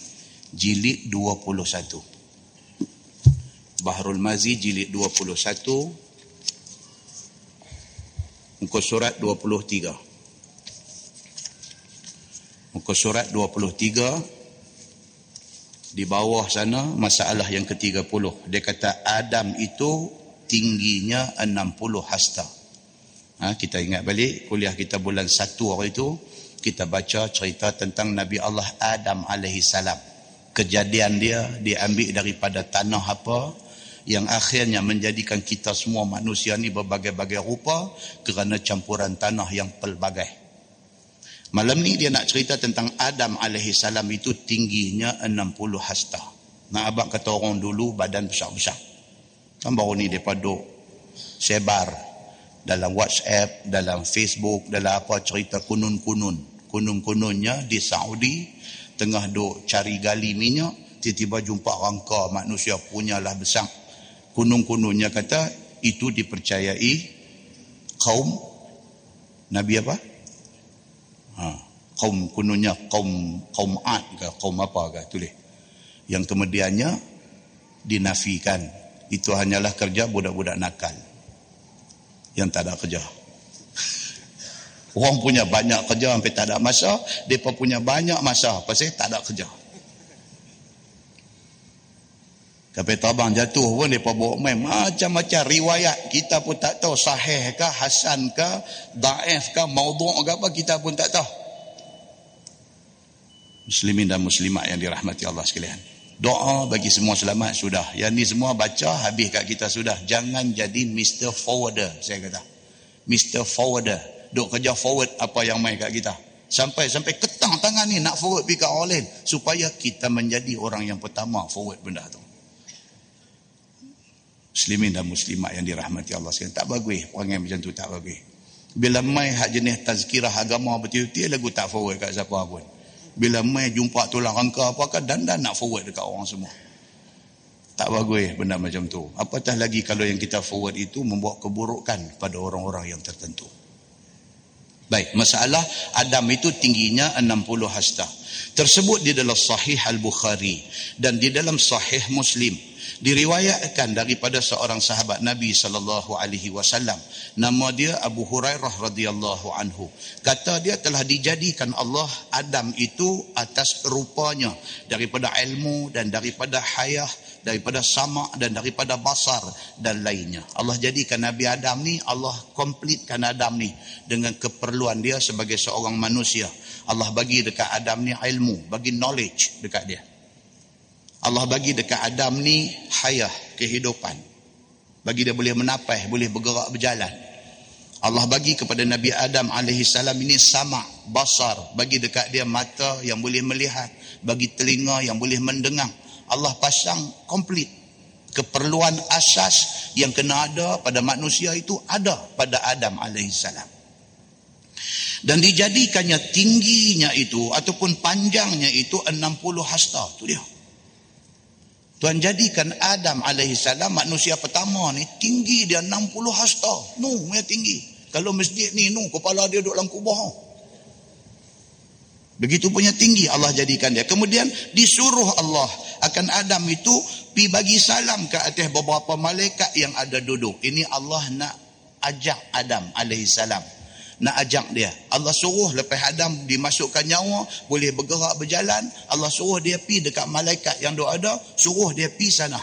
jilid 21. Bahrul Mazi jilid 21 muka surat 23. Muka surat 23 di bawah sana masalah yang ke-30. Dia kata Adam itu tingginya 60 hasta. Ha, kita ingat balik kuliah kita bulan satu hari itu kita baca cerita tentang Nabi Allah Adam alaihi salam. Kejadian dia diambil daripada tanah apa yang akhirnya menjadikan kita semua manusia ni berbagai-bagai rupa kerana campuran tanah yang pelbagai. Malam ni dia nak cerita tentang Adam alaihi salam itu tingginya 60 hasta. Nak abang kata orang dulu badan besar-besar. Kan baru ni dia duk sebar dalam WhatsApp, dalam Facebook, dalam apa cerita kunun-kunun. Kunun-kununnya di Saudi tengah duk cari gali minyak, tiba-tiba jumpa rangka manusia punyalah besar. Kunun-kununnya kata itu dipercayai kaum Nabi apa? Ha, kaum kununnya kaum kaum Ad ke kaum apa ke tulis. Yang kemudiannya dinafikan itu hanyalah kerja budak-budak nakal yang tak ada kerja. Orang punya banyak kerja sampai tak ada masa, mereka punya banyak masa pasal tak ada kerja. Kapal tabang jatuh pun mereka bawa main macam-macam riwayat. Kita pun tak tahu sahih ke, hasan ke, daif ke, maudhu' ke apa, kita pun tak tahu. Muslimin dan muslimat yang dirahmati Allah sekalian doa bagi semua selamat sudah. Yang ni semua baca habis kat kita sudah. Jangan jadi Mr. Forwarder saya kata. Mr. Forwarder. Duk kerja forward apa yang main kat kita. Sampai sampai ketang tangan ni nak forward pergi kat orang lain. Supaya kita menjadi orang yang pertama forward benda tu. Muslimin dan muslimat yang dirahmati Allah sekalian. Tak bagus perangai macam tu tak bagus. Bila mai hak jenis tazkirah agama betul-betul lagu tak forward kat siapa pun bila mai jumpa tulang rangka apakah dan dan nak forward dekat orang semua. Tak bagus benda macam tu. Apatah lagi kalau yang kita forward itu membuat keburukan pada orang-orang yang tertentu. Baik masalah Adam itu tingginya 60 hasta. Tersebut di dalam sahih al-Bukhari dan di dalam sahih Muslim diriwayatkan daripada seorang sahabat Nabi sallallahu alaihi wasallam. Nama dia Abu Hurairah radhiyallahu anhu. Kata dia telah dijadikan Allah Adam itu atas rupanya daripada ilmu dan daripada hayah daripada sama dan daripada basar dan lainnya. Allah jadikan Nabi Adam ni Allah komplitkan Adam ni dengan keperluan dia sebagai seorang manusia. Allah bagi dekat Adam ni ilmu bagi knowledge dekat dia Allah bagi dekat Adam ni hayah kehidupan. Bagi dia boleh menapai, boleh bergerak berjalan. Allah bagi kepada Nabi Adam alaihi salam ini sama basar, bagi dekat dia mata yang boleh melihat, bagi telinga yang boleh mendengar. Allah pasang komplit keperluan asas yang kena ada pada manusia itu ada pada Adam alaihi salam. Dan dijadikannya tingginya itu ataupun panjangnya itu 60 hasta. Tu dia. Tuhan jadikan Adam AS manusia pertama ni tinggi dia 60 hasta. Nu, dia tinggi. Kalau masjid ni, nu, kepala dia duduk dalam kubah. Begitu punya tinggi Allah jadikan dia. Kemudian disuruh Allah akan Adam itu pi bagi salam ke atas beberapa malaikat yang ada duduk. Ini Allah nak ajak Adam alaihissalam nak ajak dia. Allah suruh lepas Adam dimasukkan nyawa, boleh bergerak berjalan, Allah suruh dia pi dekat malaikat yang dok ada, suruh dia pi sana.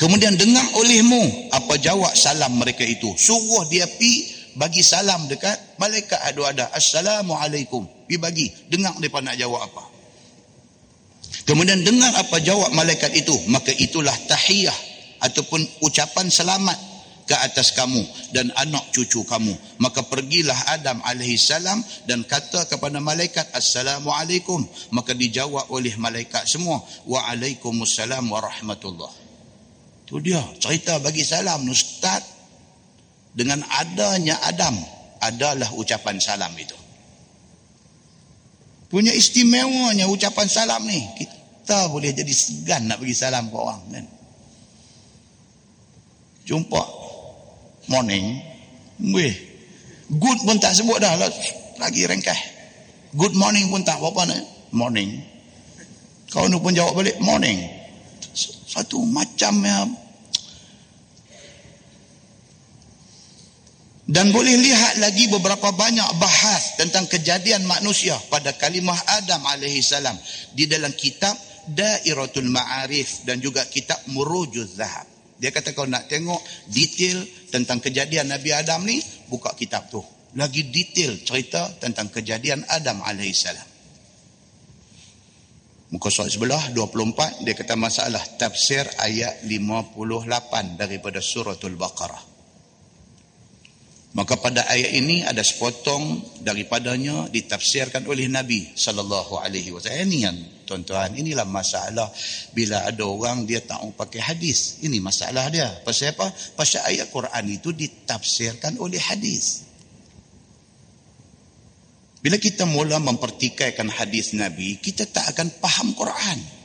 Kemudian dengar olehmu apa jawab salam mereka itu. Suruh dia pi bagi salam dekat malaikat ada ada. Assalamualaikum. Pi bagi, dengar depa nak jawab apa. Kemudian dengar apa jawab malaikat itu, maka itulah tahiyah ataupun ucapan selamat ke atas kamu dan anak cucu kamu. Maka pergilah Adam alaihissalam dan kata kepada malaikat Assalamualaikum. Maka dijawab oleh malaikat semua. Waalaikumsalam warahmatullah. Itu dia cerita bagi salam Ustaz. Dengan adanya Adam adalah ucapan salam itu. Punya istimewanya ucapan salam ni. Kita boleh jadi segan nak bagi salam ke orang kan. Jumpa morning. Weh good pun tak sebut dah lagi rengkah good morning pun tak apa-apa ni morning. Kau ni pun jawab balik morning. Satu macam yang dan boleh lihat lagi beberapa banyak bahas tentang kejadian manusia pada kalimah Adam alaihi salam di dalam kitab Dairatul Ma'arif dan juga kitab Murujuz Zahab. Dia kata kau nak tengok detail tentang kejadian Nabi Adam ni, buka kitab tu. Lagi detail cerita tentang kejadian Adam AS. Muka surat sebelah 24, dia kata masalah tafsir ayat 58 daripada suratul Baqarah. Maka pada ayat ini ada sepotong daripadanya ditafsirkan oleh Nabi sallallahu alaihi wasallam. Ini yang tuan-tuan, inilah masalah bila ada orang dia tak mau pakai hadis. Ini masalah dia. Pasal apa? Pasal ayat Quran itu ditafsirkan oleh hadis. Bila kita mula mempertikaikan hadis Nabi, kita tak akan faham Quran.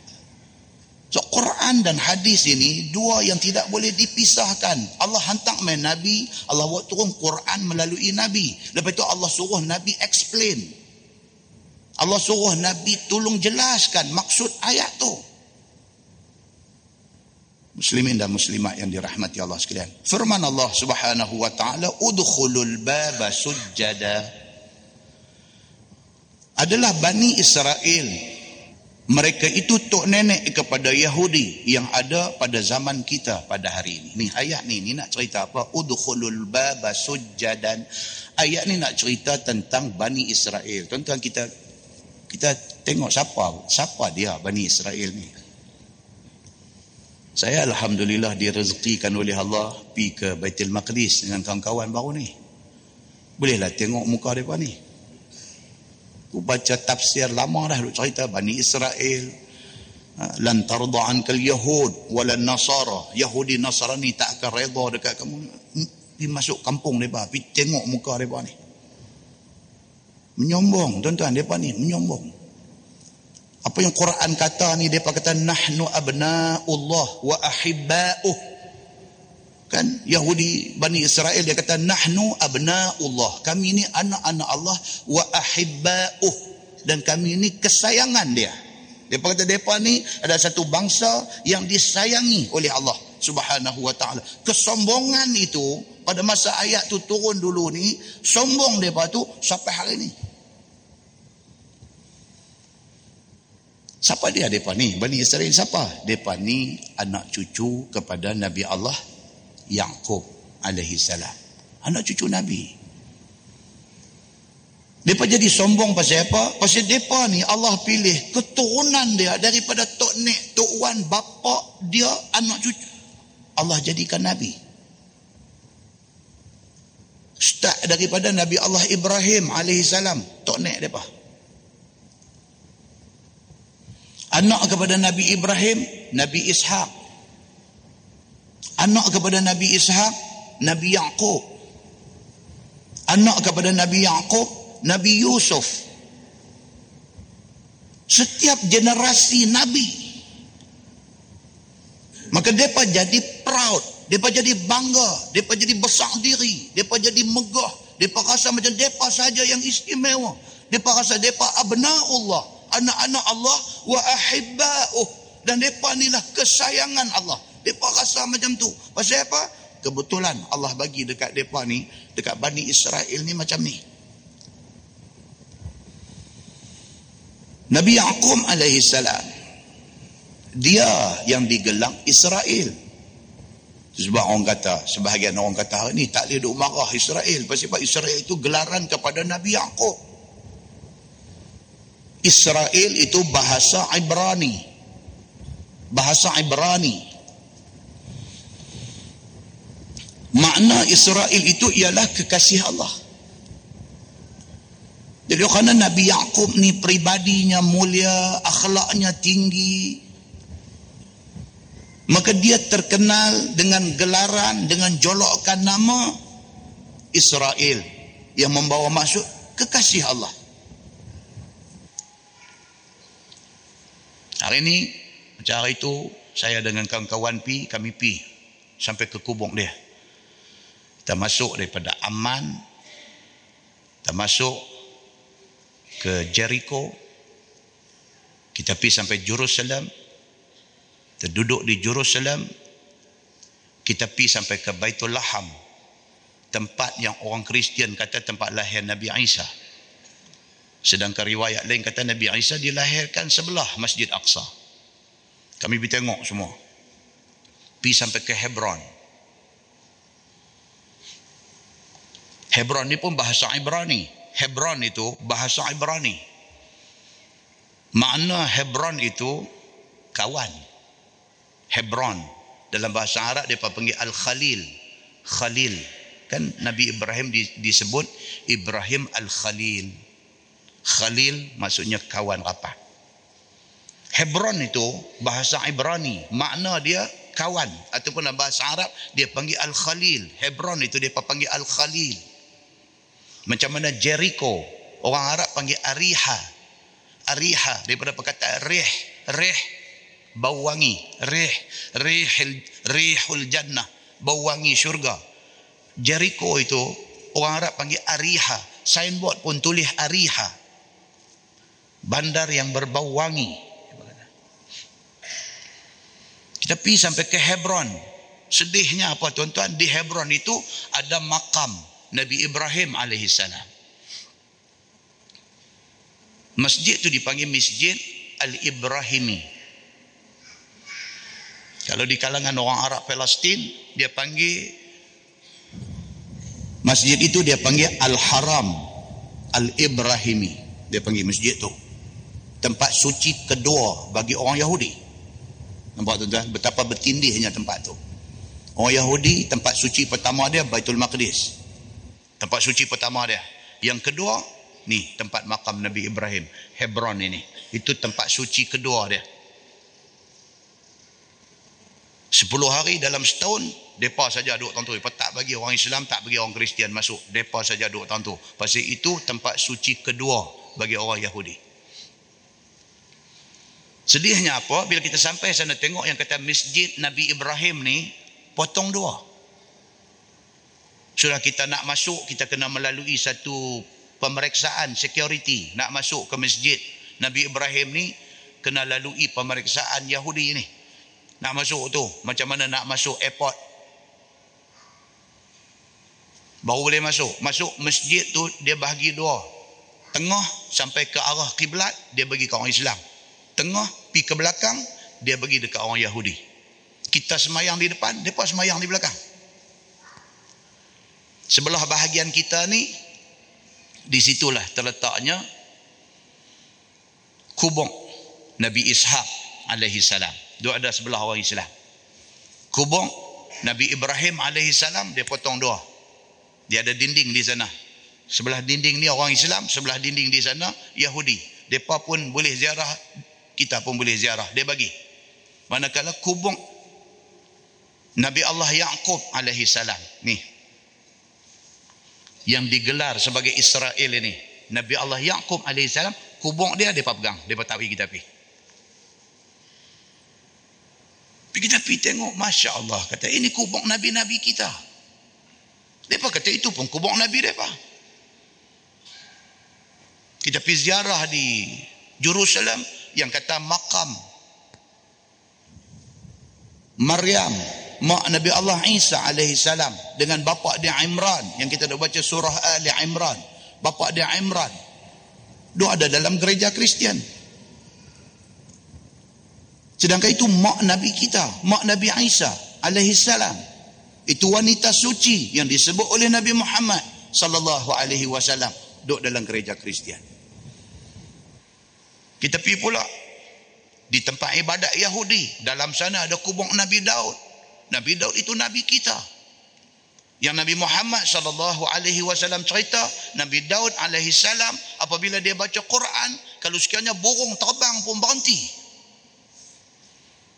So Quran dan hadis ini dua yang tidak boleh dipisahkan. Allah hantar main Nabi, Allah buat turun Quran melalui Nabi. Lepas itu Allah suruh Nabi explain. Allah suruh Nabi tolong jelaskan maksud ayat tu. Muslimin dan muslimat yang dirahmati Allah sekalian. Firman Allah Subhanahu wa taala, "Udkhulul baba sujjada." Adalah Bani Israel mereka itu tok nenek kepada Yahudi yang ada pada zaman kita pada hari ini. Ni ayat ni, ni nak cerita apa? Udkhulul baba sujjadan. Ayat ni nak cerita tentang Bani Israel. Tuan-tuan kita kita tengok siapa siapa dia Bani Israel ni. Saya alhamdulillah direzekikan oleh Allah pi ke Baitul Maqdis dengan kawan-kawan baru ni. Bolehlah tengok muka depa ni. Aku baca tafsir lama dah duk cerita Bani Israel. Ha, lan tarda ankal yahud wala nasara. Yahudi Nasrani tak akan redha dekat kamu. Hmm, pergi masuk kampung mereka. Pergi tengok muka mereka ni. Menyombong tuan-tuan mereka ni. Menyombong. Apa yang Quran kata ni. Mereka kata nahnu abna'ullah wa ahibba'uh kan? Yahudi Bani Israel dia kata nahnu abnaullah. Kami ini anak-anak Allah wa ahibba'uh. Dan kami ini kesayangan dia. Dia kata depa ni ada satu bangsa yang disayangi oleh Allah Subhanahu wa taala. Kesombongan itu pada masa ayat tu turun dulu ni sombong depa tu sampai hari ini Siapa dia depa ni? Bani Israel siapa? Depa ni anak cucu kepada Nabi Allah Yaqub alaihi salam. Anak cucu Nabi. Mereka jadi sombong pasal apa? Pasal mereka ni Allah pilih keturunan dia daripada Tok Nek, Tok Wan, bapa dia, anak cucu. Allah jadikan Nabi. Start daripada Nabi Allah Ibrahim alaihi salam, Tok Nek mereka. Anak kepada Nabi Ibrahim, Nabi Ishaq anak kepada Nabi Ishaq Nabi Yaqub. Anak kepada Nabi Yaqub Nabi Yusuf. Setiap generasi Nabi. Maka mereka jadi proud mereka jadi bangga mereka jadi besar diri mereka jadi megah. Mereka rasa macam mereka saja yang istimewa. Mereka rasa mereka abna Allah anak-anak Allah wa ahibba'uh. Dan mereka inilah kesayangan Allah mereka rasa macam tu. Pasal apa? Kebetulan Allah bagi dekat mereka ni, dekat Bani Israel ni macam ni. Nabi Yaqub alaihi salam dia yang digelar Israel. Sebab orang kata, sebahagian orang kata ni tak boleh duk marah Israel. Sebab Israel itu gelaran kepada Nabi Yaqub. Israel itu bahasa Ibrani. Bahasa Ibrani. Makna Israel itu ialah kekasih Allah. Jadi kerana Nabi Yaakob ni pribadinya mulia akhlaknya tinggi maka dia terkenal dengan gelaran dengan jolokkan nama Israel yang membawa maksud kekasih Allah. Hari ini macam hari itu saya dengan kawan-kawan pi kami pi sampai ke kubung dia kita masuk daripada Aman kita masuk ke Jericho kita pi sampai Jerusalem kita duduk di Jerusalem kita pi sampai ke Baitul Laham tempat yang orang Kristian kata tempat lahir Nabi Isa sedangkan riwayat lain kata Nabi Isa dilahirkan sebelah Masjid Aqsa kami pergi tengok semua. Pergi sampai ke Hebron. Hebron ni pun bahasa Ibrani. Hebron itu bahasa Ibrani. Makna Hebron itu kawan. Hebron. Dalam bahasa Arab dia panggil Al-Khalil. Khalil. Kan Nabi Ibrahim disebut Ibrahim Al-Khalil. Khalil maksudnya kawan rapat. Hebron itu bahasa Ibrani. Makna dia kawan. Ataupun dalam bahasa Arab dia panggil Al-Khalil. Hebron itu dia panggil Al-Khalil. Macam mana Jericho. Orang Arab panggil Ariha. Ariha daripada perkataan rih. Rih bau wangi. Rih. Rihul, rihul jannah. Bau wangi syurga. Jericho itu orang Arab panggil Ariha. Signboard pun tulis Ariha. Bandar yang berbau wangi. Kita pergi sampai ke Hebron. Sedihnya apa tuan-tuan? Di Hebron itu ada makam Nabi Ibrahim AS. Masjid itu dipanggil Masjid Al-Ibrahimi. Kalau di kalangan orang Arab Palestin, dia panggil masjid itu dia panggil Al-Haram Al-Ibrahimi. Dia panggil masjid itu. Tempat suci kedua bagi orang Yahudi. Nampak tuan-tuan betapa bertindihnya tempat tu. Orang Yahudi tempat suci pertama dia Baitul Maqdis. Tempat suci pertama dia. Yang kedua ni tempat makam Nabi Ibrahim, Hebron ini. Itu tempat suci kedua dia. Sepuluh hari dalam setahun depa saja duduk tahun tu. Tak bagi orang Islam, tak bagi orang Kristian masuk. Depa saja duduk tahun tu. Pasal itu tempat suci kedua bagi orang Yahudi. Sedihnya apa? Bila kita sampai sana tengok yang kata masjid Nabi Ibrahim ni potong dua. Sudah kita nak masuk, kita kena melalui satu pemeriksaan security. Nak masuk ke masjid Nabi Ibrahim ni kena lalui pemeriksaan Yahudi ni. Nak masuk tu, macam mana nak masuk airport. Baru boleh masuk. Masuk masjid tu dia bahagi dua. Tengah sampai ke arah kiblat dia bagi ke orang Islam tengah pi ke belakang dia bagi dekat orang Yahudi kita semayang di depan depa semayang di belakang sebelah bahagian kita ni di situlah terletaknya kubung Nabi Ishaq alaihi salam. Dia ada sebelah orang Islam. Kubung Nabi Ibrahim alaihi salam dia potong dua. Dia ada dinding di sana. Sebelah dinding ni orang Islam sebelah dinding di sana Yahudi. Depa pun boleh ziarah kita pun boleh ziarah. Dia bagi. Manakala kubung Nabi Allah Yaqub alaihi salam. Ni yang digelar sebagai Israel ini. Nabi Allah Yaqub alaihi salam kubung dia depa pegang. Depa tak bagi kita pergi kita pi tengok Masya Allah kata ini kubung Nabi-Nabi kita. Depa kata itu pun kubung Nabi depa kita pergi ziarah di Jerusalem yang kata makam Maryam mak Nabi Allah Isa alaihi salam dengan bapa dia Imran yang kita dah baca surah Ali Imran. Bapa dia Imran. Dia ada dalam gereja Kristian. Sedangkan itu mak Nabi kita mak Nabi Isa alaihi salam. Itu wanita suci yang disebut oleh Nabi Muhammad sallallahu alaihi wasallam duduk dalam gereja Kristian. Kita pergi pula di tempat ibadat Yahudi. Dalam sana ada kubung Nabi Daud. Nabi Daud itu Nabi kita. Yang Nabi Muhammad sallallahu alaihi wasallam cerita, Nabi Daud alaihi salam apabila dia baca Quran, kalau sekiranya burung terbang pun berhenti.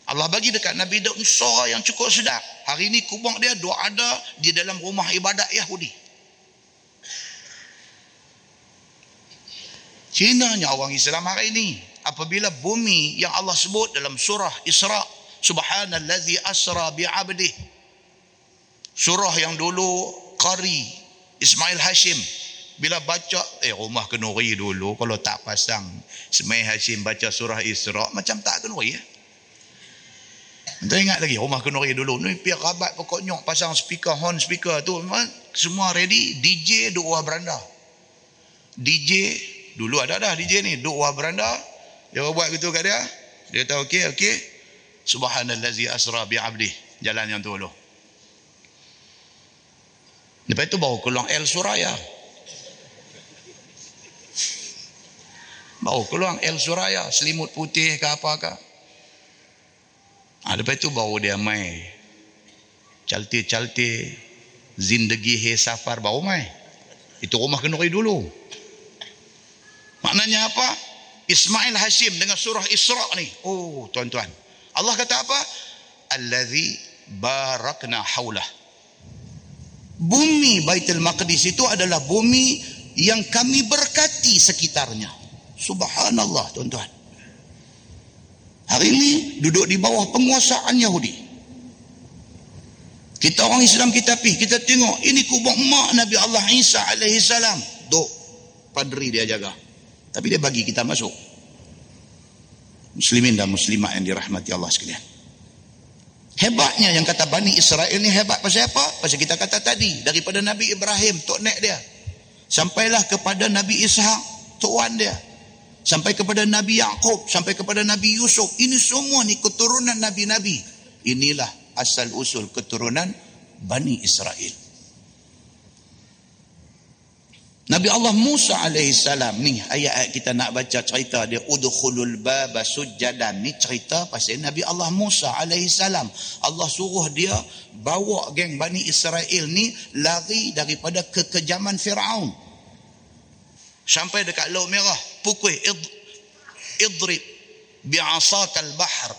Allah bagi dekat Nabi Daud suara yang cukup sedap. Hari ini kubang dia dua ada di dalam rumah ibadat Yahudi. Cinanya orang Islam hari ini apabila bumi yang Allah sebut dalam surah Isra subhanallazi asra bi'abdih surah yang dulu Qari Ismail Hashim. Bila baca eh rumah kenuri dulu kalau tak pasang. Ismail Hashim baca surah Isra macam tak kenuri ya kita ingat lagi rumah kenuri dulu. Ni pihak rabat pokoknya pasang speaker horn speaker tu semua ready DJ dua beranda. DJ dulu ada dah DJ ni dua beranda dia buat gitu kat dia. Dia kata okey okey. Subhanallazi asra bi 'abdih. Jalan yang tu dulu. Lepas itu baru keluar El Suraya. Baru keluar El Suraya. Selimut putih ke apa ke. Ha, lepas itu baru dia mai. Calti-calti. Zindagi he safar baru mai. Itu rumah kenuri dulu. Maknanya apa? Ismail Hashim dengan surah Isra ni. Oh, tuan-tuan. Allah kata apa? Allazi barakna haulah. Bumi Baitul Maqdis itu adalah bumi yang kami berkati sekitarnya. Subhanallah, tuan-tuan. Hari ini duduk di bawah penguasaan Yahudi. Kita orang Islam kita pi, kita tengok ini kubur mak Nabi Allah Isa alaihi salam. Duk padri dia jaga. Tapi dia bagi kita masuk. Muslimin dan muslimat yang dirahmati Allah sekalian. Hebatnya yang kata Bani Israel ni hebat pasal apa? Pasal kita kata tadi daripada Nabi Ibrahim tok nek dia. Sampailah kepada Nabi Ishak tuan dia. Sampai kepada Nabi Yaakob, sampai kepada Nabi Yusuf. Ini semua ni keturunan nabi-nabi. Inilah asal usul keturunan Bani Israel. Nabi Allah Musa alaihi salam ni ayat-ayat kita nak baca cerita dia udkhulul baba sujjadan. Ni cerita pasal Nabi Allah Musa alaihi salam. Allah suruh dia bawa geng Bani Israel ni lari daripada kekejaman Firaun. Sampai dekat Laut Merah pukul id, idrib bi'asakal bahr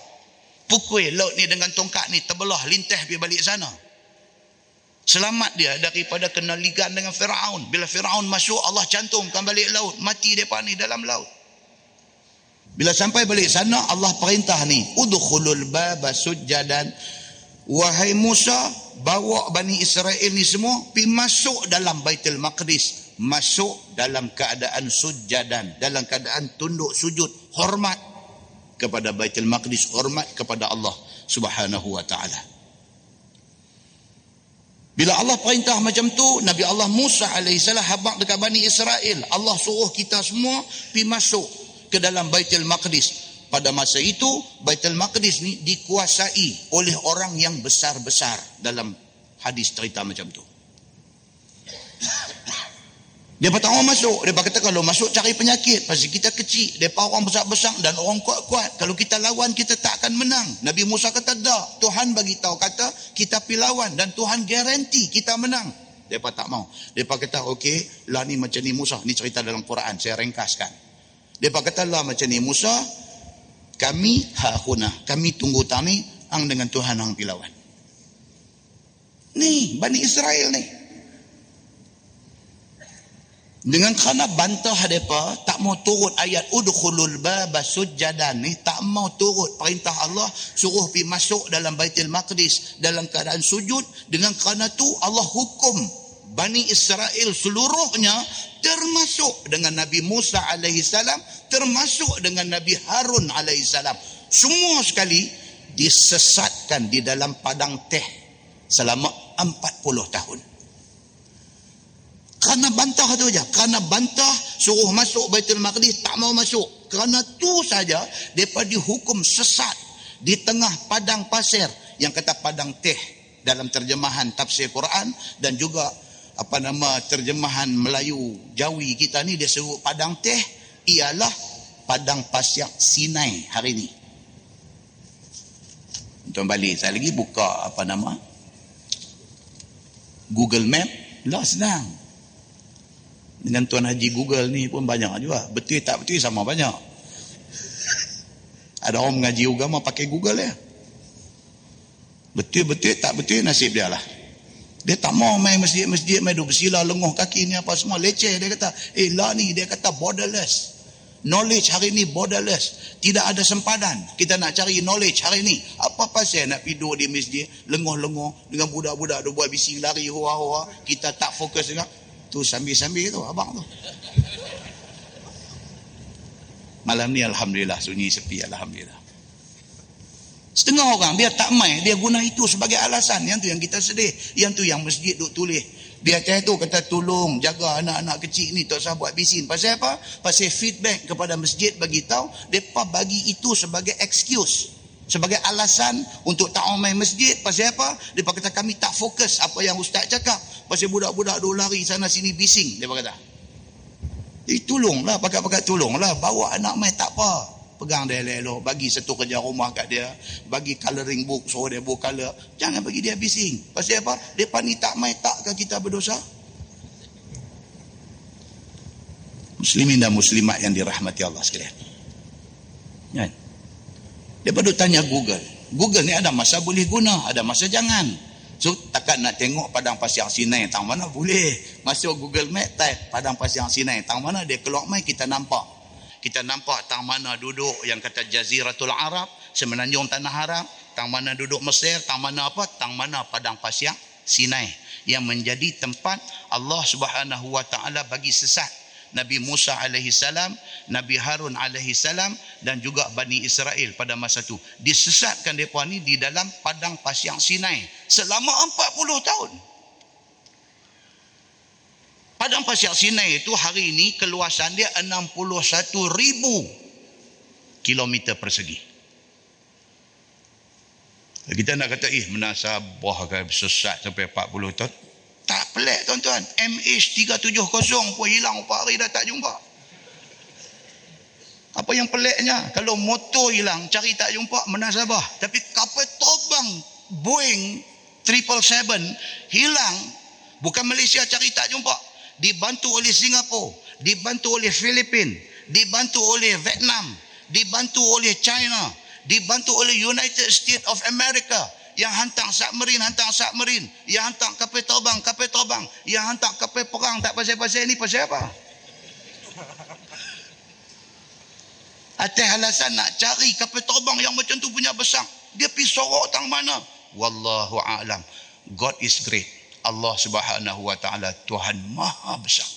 pukul laut ni dengan tongkat ni terbelah lintah pergi balik sana Selamat dia daripada kena ligan dengan Firaun. Bila Firaun masuk Allah cantumkan balik laut, mati depa ni dalam laut. Bila sampai balik sana Allah perintah ni, udkhulul baba sujjadan wahai Musa bawa Bani Israel ni semua pi masuk dalam Baitul Maqdis, masuk dalam keadaan sujjadan, dalam keadaan tunduk sujud, hormat kepada Baitul Maqdis, hormat kepada Allah Subhanahu wa taala. Bila Allah perintah macam tu, Nabi Allah Musa AS habak dekat Bani Israel. Allah suruh kita semua pergi masuk ke dalam Baitul Maqdis. Pada masa itu, Baitul Maqdis ni dikuasai oleh orang yang besar-besar dalam hadis cerita macam tu. Dia tak mau masuk. Dia kata kalau masuk cari penyakit. Pasal kita kecil. Dia orang besar-besar dan orang kuat-kuat. Kalau kita lawan kita tak akan menang. Nabi Musa kata tak. Tuhan bagi tahu kata kita pi lawan dan Tuhan garanti kita menang. Dia tak mau. Dia kata okey lah ni macam ni Musa. Ni cerita dalam Quran. Saya ringkaskan. Dia kata lah macam ni Musa. Kami hahuna. Kami tunggu tami. Ang dengan Tuhan ang pilawan. Ni Bani Israel ni. Dengan kerana bantah mereka tak mau turut ayat udkhulul baba sujjadan ni tak mau turut perintah Allah suruh pi masuk dalam Baitul Maqdis dalam keadaan sujud. Dengan kerana tu Allah hukum Bani Israel seluruhnya termasuk dengan Nabi Musa alaihi salam termasuk dengan Nabi Harun alaihi salam. Semua sekali disesatkan di dalam padang teh selama 40 tahun kerana bantah tu aja. Kerana bantah suruh masuk Baitul Maqdis tak mau masuk. Kerana tu saja depa dihukum sesat di tengah padang pasir yang kata padang teh dalam terjemahan tafsir Quran dan juga apa nama terjemahan Melayu Jawi kita ni dia sebut padang teh ialah padang pasir Sinai hari ini. Tuan balik saya lagi buka apa nama Google Map, lah senang. Dengan Tuan Haji Google ni pun banyak juga. Betul tak betul sama banyak. Ada orang mengaji agama pakai Google ya. Betul-betul tak betul nasib dia lah. Dia tak mau main masjid-masjid, main duduk bersila, lenguh kaki ni apa semua. Leceh dia kata. Eh lah ni dia kata borderless. Knowledge hari ni borderless. Tidak ada sempadan. Kita nak cari knowledge hari ni. Apa pasal nak tidur di masjid, lenguh-lenguh dengan budak-budak duk buat bising lari hua-hua. Kita tak fokus dengan tu sambil-sambil tu abang tu. Malam ni Alhamdulillah sunyi sepi Alhamdulillah. Setengah orang dia tak main, dia guna itu sebagai alasan. Yang tu yang kita sedih. Yang tu yang masjid duk tulis. Dia cahaya tu kata tolong jaga anak-anak kecil ni tak usah buat bisin. Pasal apa? Pasal feedback kepada masjid bagi tahu, depa bagi itu sebagai excuse. Sebagai alasan untuk tak main masjid. Pasal apa? Depa kata kami tak fokus apa yang ustaz cakap. Pasal budak-budak duk lari sana sini bising. Depa kata. Eh, tolonglah, pakai-pakai tolonglah. Bawa anak main tak apa pegang dia elok-elok bagi satu kerja rumah kat dia bagi coloring book suruh dia buat color jangan bagi dia bising pasal apa depan ni tak mai takkah kita berdosa muslimin dan muslimat yang dirahmati Allah sekalian kan dia perlu tanya Google. Google ni ada masa boleh guna ada masa jangan. So takkan nak tengok padang pasir Sinai tang mana? Boleh. Masuk Google Map type padang pasir Sinai tang mana? Dia keluar mai kita nampak. Kita nampak tang mana duduk yang kata Jaziratul Arab, semenanjung Tanah Arab, tang mana duduk Mesir, tang mana apa? Tang mana padang pasir Sinai. Yang menjadi tempat Allah Subhanahu Wa Taala bagi sesat Nabi Musa alaihi salam, Nabi Harun alaihi salam dan juga Bani Israel pada masa itu. Disesatkan mereka ni di dalam padang pasir Sinai selama 40 tahun. Padang pasir Sinai itu hari ini keluasan dia 61 ribu kilometer persegi. Kita nak kata, eh menasabah kan sesat sampai 40 tahun. Tak pelik tuan-tuan. MH370 pun hilang 4 hari dah tak jumpa. Apa yang peliknya? Kalau motor hilang, cari tak jumpa, menasabah. Tapi kapal tobang Boeing 777 hilang, bukan Malaysia cari tak jumpa dibantu oleh Singapura, dibantu oleh Filipina, dibantu oleh Vietnam, dibantu oleh China, dibantu oleh United States of America yang hantar submarine, hantar submarine, yang hantar kapal terbang, kapal terbang, yang hantar kapal perang tak pasal-pasal ni pasal apa? Atas alasan nak cari kapal terbang yang macam tu punya besar. Dia pergi sorok tang mana? Wallahu a'lam. God is great. Allah Subhanahu wa taala Tuhan Maha besar.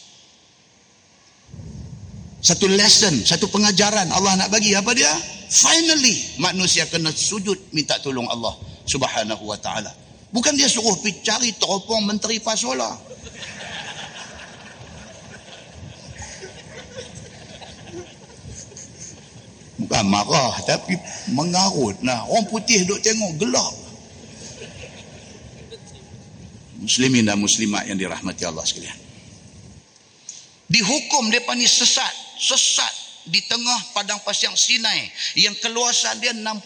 Satu lesson, satu pengajaran Allah nak bagi apa dia? Finally manusia kena sujud minta tolong Allah Subhanahu wa taala. Bukan dia suruh pergi cari teropong menteri pasola. Bukan marah tapi mengarut. Nah, orang putih duk tengok gelap muslimin dan muslimat yang dirahmati Allah sekalian. Dihukum depa ni sesat, sesat di tengah padang pasir Sinai yang keluasan dia 61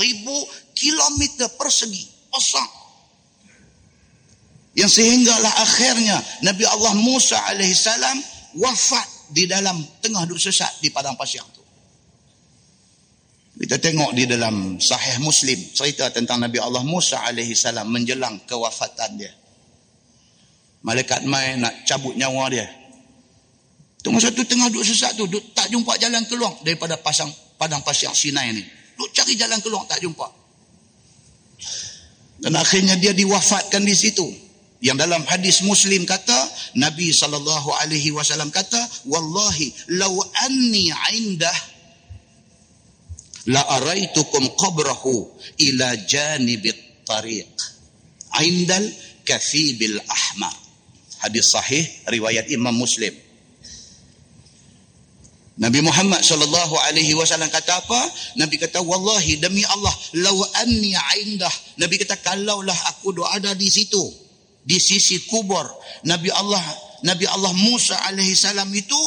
ribu kilometer persegi. Besar. Yang sehinggalah akhirnya Nabi Allah Musa alaihissalam wafat di dalam tengah duduk sesat di padang pasir itu. Kita tengok di dalam sahih Muslim cerita tentang Nabi Allah Musa alaihi salam menjelang kewafatan dia. Malaikat mai nak cabut nyawa dia. Tu masa tu tengah duduk sesat tu, duduk, tak jumpa jalan keluar daripada pasang padang pasir Sinai ni. Duk cari jalan keluar tak jumpa. Dan akhirnya dia diwafatkan di situ. Yang dalam hadis Muslim kata, Nabi sallallahu alaihi wasallam kata, "Wallahi law anni 'indah la araitukum qabrahu ila janibit tariq. Indal kathibil ahmar. Hadis sahih riwayat Imam Muslim Nabi Muhammad sallallahu alaihi wasallam kata apa? Nabi kata wallahi demi Allah law anni indah. Nabi kata kalaulah aku ada di situ di sisi kubur Nabi Allah Nabi Allah Musa alaihi salam itu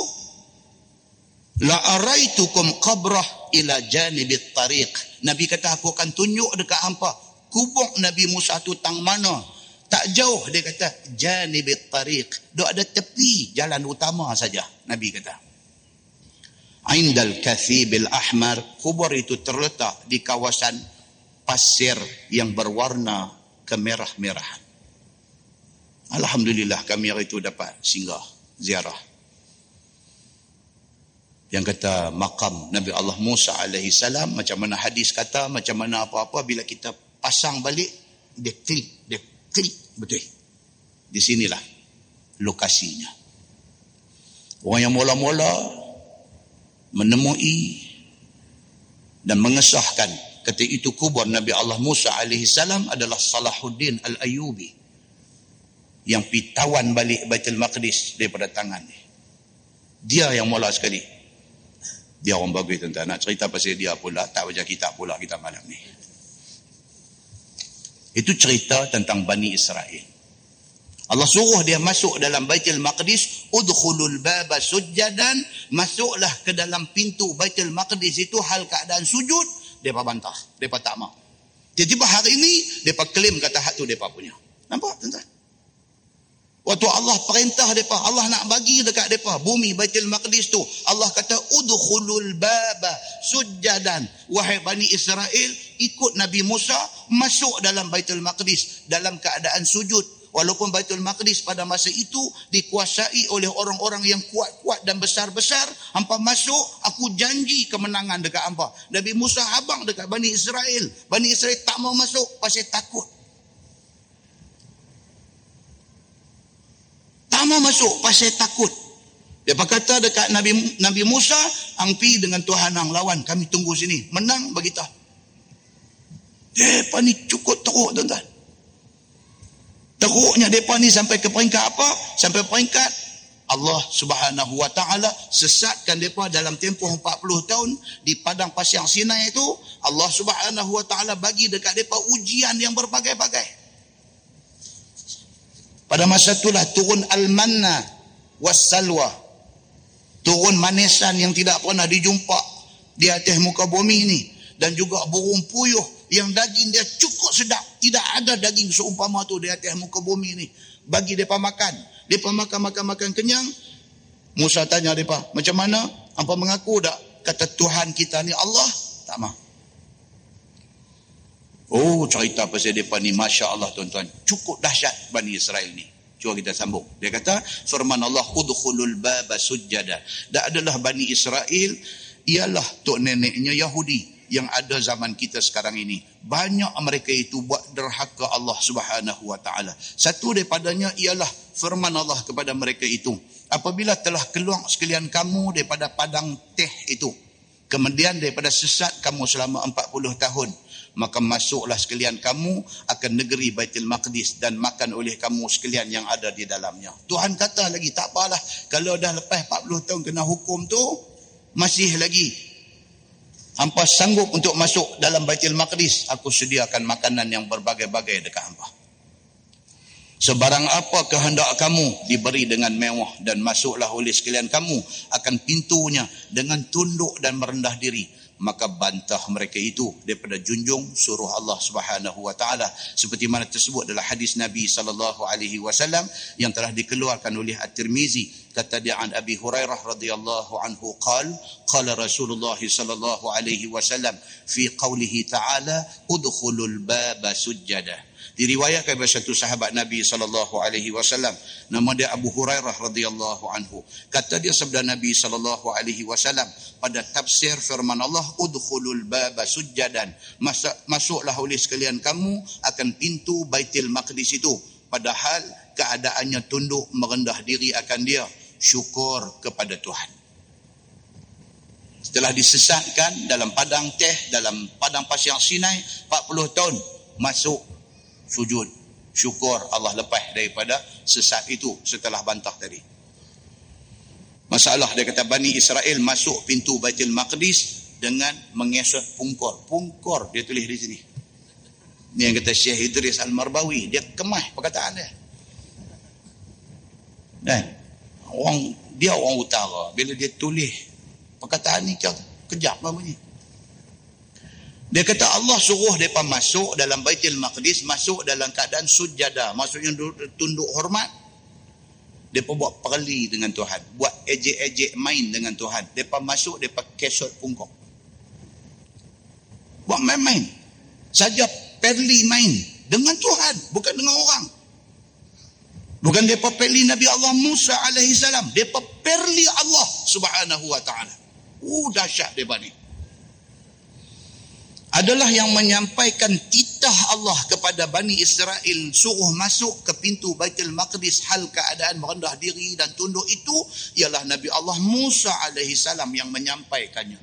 la araitukum qabrah ila janibit tariq nabi kata aku akan tunjuk dekat hampa kubur nabi Musa tu tang mana Tak jauh dia kata janibit tariq. Dok ada tepi jalan utama saja Nabi kata. Indal kathibil ahmar kubur itu terletak di kawasan pasir yang berwarna kemerah-merahan. Alhamdulillah kami hari itu dapat singgah ziarah. Yang kata makam Nabi Allah Musa alaihi salam macam mana hadis kata macam mana apa-apa bila kita pasang balik dia klik dia klik betul. Di sinilah lokasinya. Orang yang mula-mula menemui dan mengesahkan kata itu kubur Nabi Allah Musa alaihi salam adalah Salahuddin Al-Ayyubi yang pitawan balik Baitul Maqdis daripada tangan dia. Dia yang mula sekali. Dia orang bagus tuan-tuan. Nak cerita pasal dia pula, tak baca kitab pula kita malam ni. Itu cerita tentang Bani Israel. Allah suruh dia masuk dalam Baitul Maqdis, udkhulul baba sujjadan, masuklah ke dalam pintu Baitul Maqdis itu hal keadaan sujud, depa bantah, depa tak mau. Tiba-tiba hari ini depa klaim kata hak tu depa punya. Nampak tuan-tuan? Waktu Allah perintah depa, Allah nak bagi dekat depa bumi Baitul Maqdis tu. Allah kata udkhulul baba sujjadan. Wahai Bani Israel, ikut Nabi Musa masuk dalam Baitul Maqdis dalam keadaan sujud. Walaupun Baitul Maqdis pada masa itu dikuasai oleh orang-orang yang kuat-kuat dan besar-besar, hampa masuk, aku janji kemenangan dekat hampa. Nabi Musa habang dekat Bani Israel. Bani Israel tak mau masuk pasal takut. tak mau masuk pasal takut. Dia berkata dekat Nabi Nabi Musa, angpi dengan Tuhan yang lawan, kami tunggu sini. Menang bagi kita. Depa ni cukup teruk tuan-tuan. Teruknya depa ni sampai ke peringkat apa? Sampai peringkat Allah Subhanahu Wa Taala sesatkan depa dalam tempoh 40 tahun di padang pasir Sinai itu Allah Subhanahu Wa Taala bagi dekat depa ujian yang berbagai-bagai. Pada masa itulah turun al-manna was-salwa. Turun manisan yang tidak pernah dijumpa di atas muka bumi ini. Dan juga burung puyuh yang daging dia cukup sedap. Tidak ada daging seumpama tu di atas muka bumi ini. Bagi mereka makan. Mereka makan-makan-makan kenyang. Musa tanya mereka, macam mana? Apa mengaku tak? Kata Tuhan kita ni Allah? Tak mahu. Oh cerita pasal mereka ni Masya Allah tuan-tuan Cukup dahsyat Bani Israel ni Cuba kita sambung Dia kata Firman Allah Udhulul baba sujjada Dan adalah Bani Israel Ialah tok neneknya Yahudi Yang ada zaman kita sekarang ini. Banyak mereka itu buat derhaka Allah subhanahu wa ta'ala. Satu daripadanya ialah Firman Allah kepada mereka itu. Apabila telah keluar sekalian kamu Daripada padang teh itu Kemudian daripada sesat kamu selama 40 tahun maka masuklah sekalian kamu akan negeri Baitul Maqdis dan makan oleh kamu sekalian yang ada di dalamnya. Tuhan kata lagi tak apalah kalau dah lepas 40 tahun kena hukum tu masih lagi hampa sanggup untuk masuk dalam Baitul Maqdis aku sediakan makanan yang berbagai-bagai dekat hampa. Sebarang apa kehendak kamu diberi dengan mewah dan masuklah oleh sekalian kamu akan pintunya dengan tunduk dan merendah diri maka bantah mereka itu daripada junjung suruh Allah Subhanahu wa taala seperti mana tersebut dalam hadis Nabi sallallahu alaihi wasallam yang telah dikeluarkan oleh At-Tirmizi. Kata dia an Abi Hurairah radhiyallahu anhu qal qala Rasulullah sallallahu alaihi wasallam fi qawlihi ta'ala udkhulul baba sujjada diriwayatkan oleh satu sahabat Nabi sallallahu alaihi wasallam. Nama dia Abu Hurairah radhiyallahu anhu. Kata dia sabda Nabi sallallahu alaihi wasallam pada tafsir firman Allah udkhulul baba sujjadan masuklah oleh sekalian kamu akan pintu Baitul Maqdis itu. Padahal keadaannya tunduk merendah diri akan dia. Syukur kepada Tuhan. Setelah disesatkan dalam padang teh dalam padang pasir Sinai 40 tahun masuk sujud syukur Allah lepas daripada sesat itu setelah bantah tadi. Masalah dia kata Bani Israel masuk pintu Baitul Maqdis dengan mengesot pungkor. Pungkor dia tulis di sini. Ni yang kata Syekh Idris Al-Marbawi dia kemah perkataan dia. Dan orang dia orang utara bila dia tulis perkataan ni kejap apa bunyi Dia kata Allah suruh mereka masuk dalam Baitul Maqdis, masuk dalam keadaan sujada. Maksudnya tunduk hormat. Mereka buat perli dengan Tuhan. Buat ejek-ejek main dengan Tuhan. Mereka masuk, mereka kesot pungkok. Buat main-main. Saja perli main dengan Tuhan. Bukan dengan orang. Bukan mereka perli Nabi Allah Musa alaihi salam. Mereka perli Allah subhanahu wa ta'ala. Uh, dahsyat mereka ni adalah yang menyampaikan titah Allah kepada Bani Israel suruh masuk ke pintu Baitul Maqdis hal keadaan merendah diri dan tunduk itu ialah Nabi Allah Musa alaihi salam yang menyampaikannya.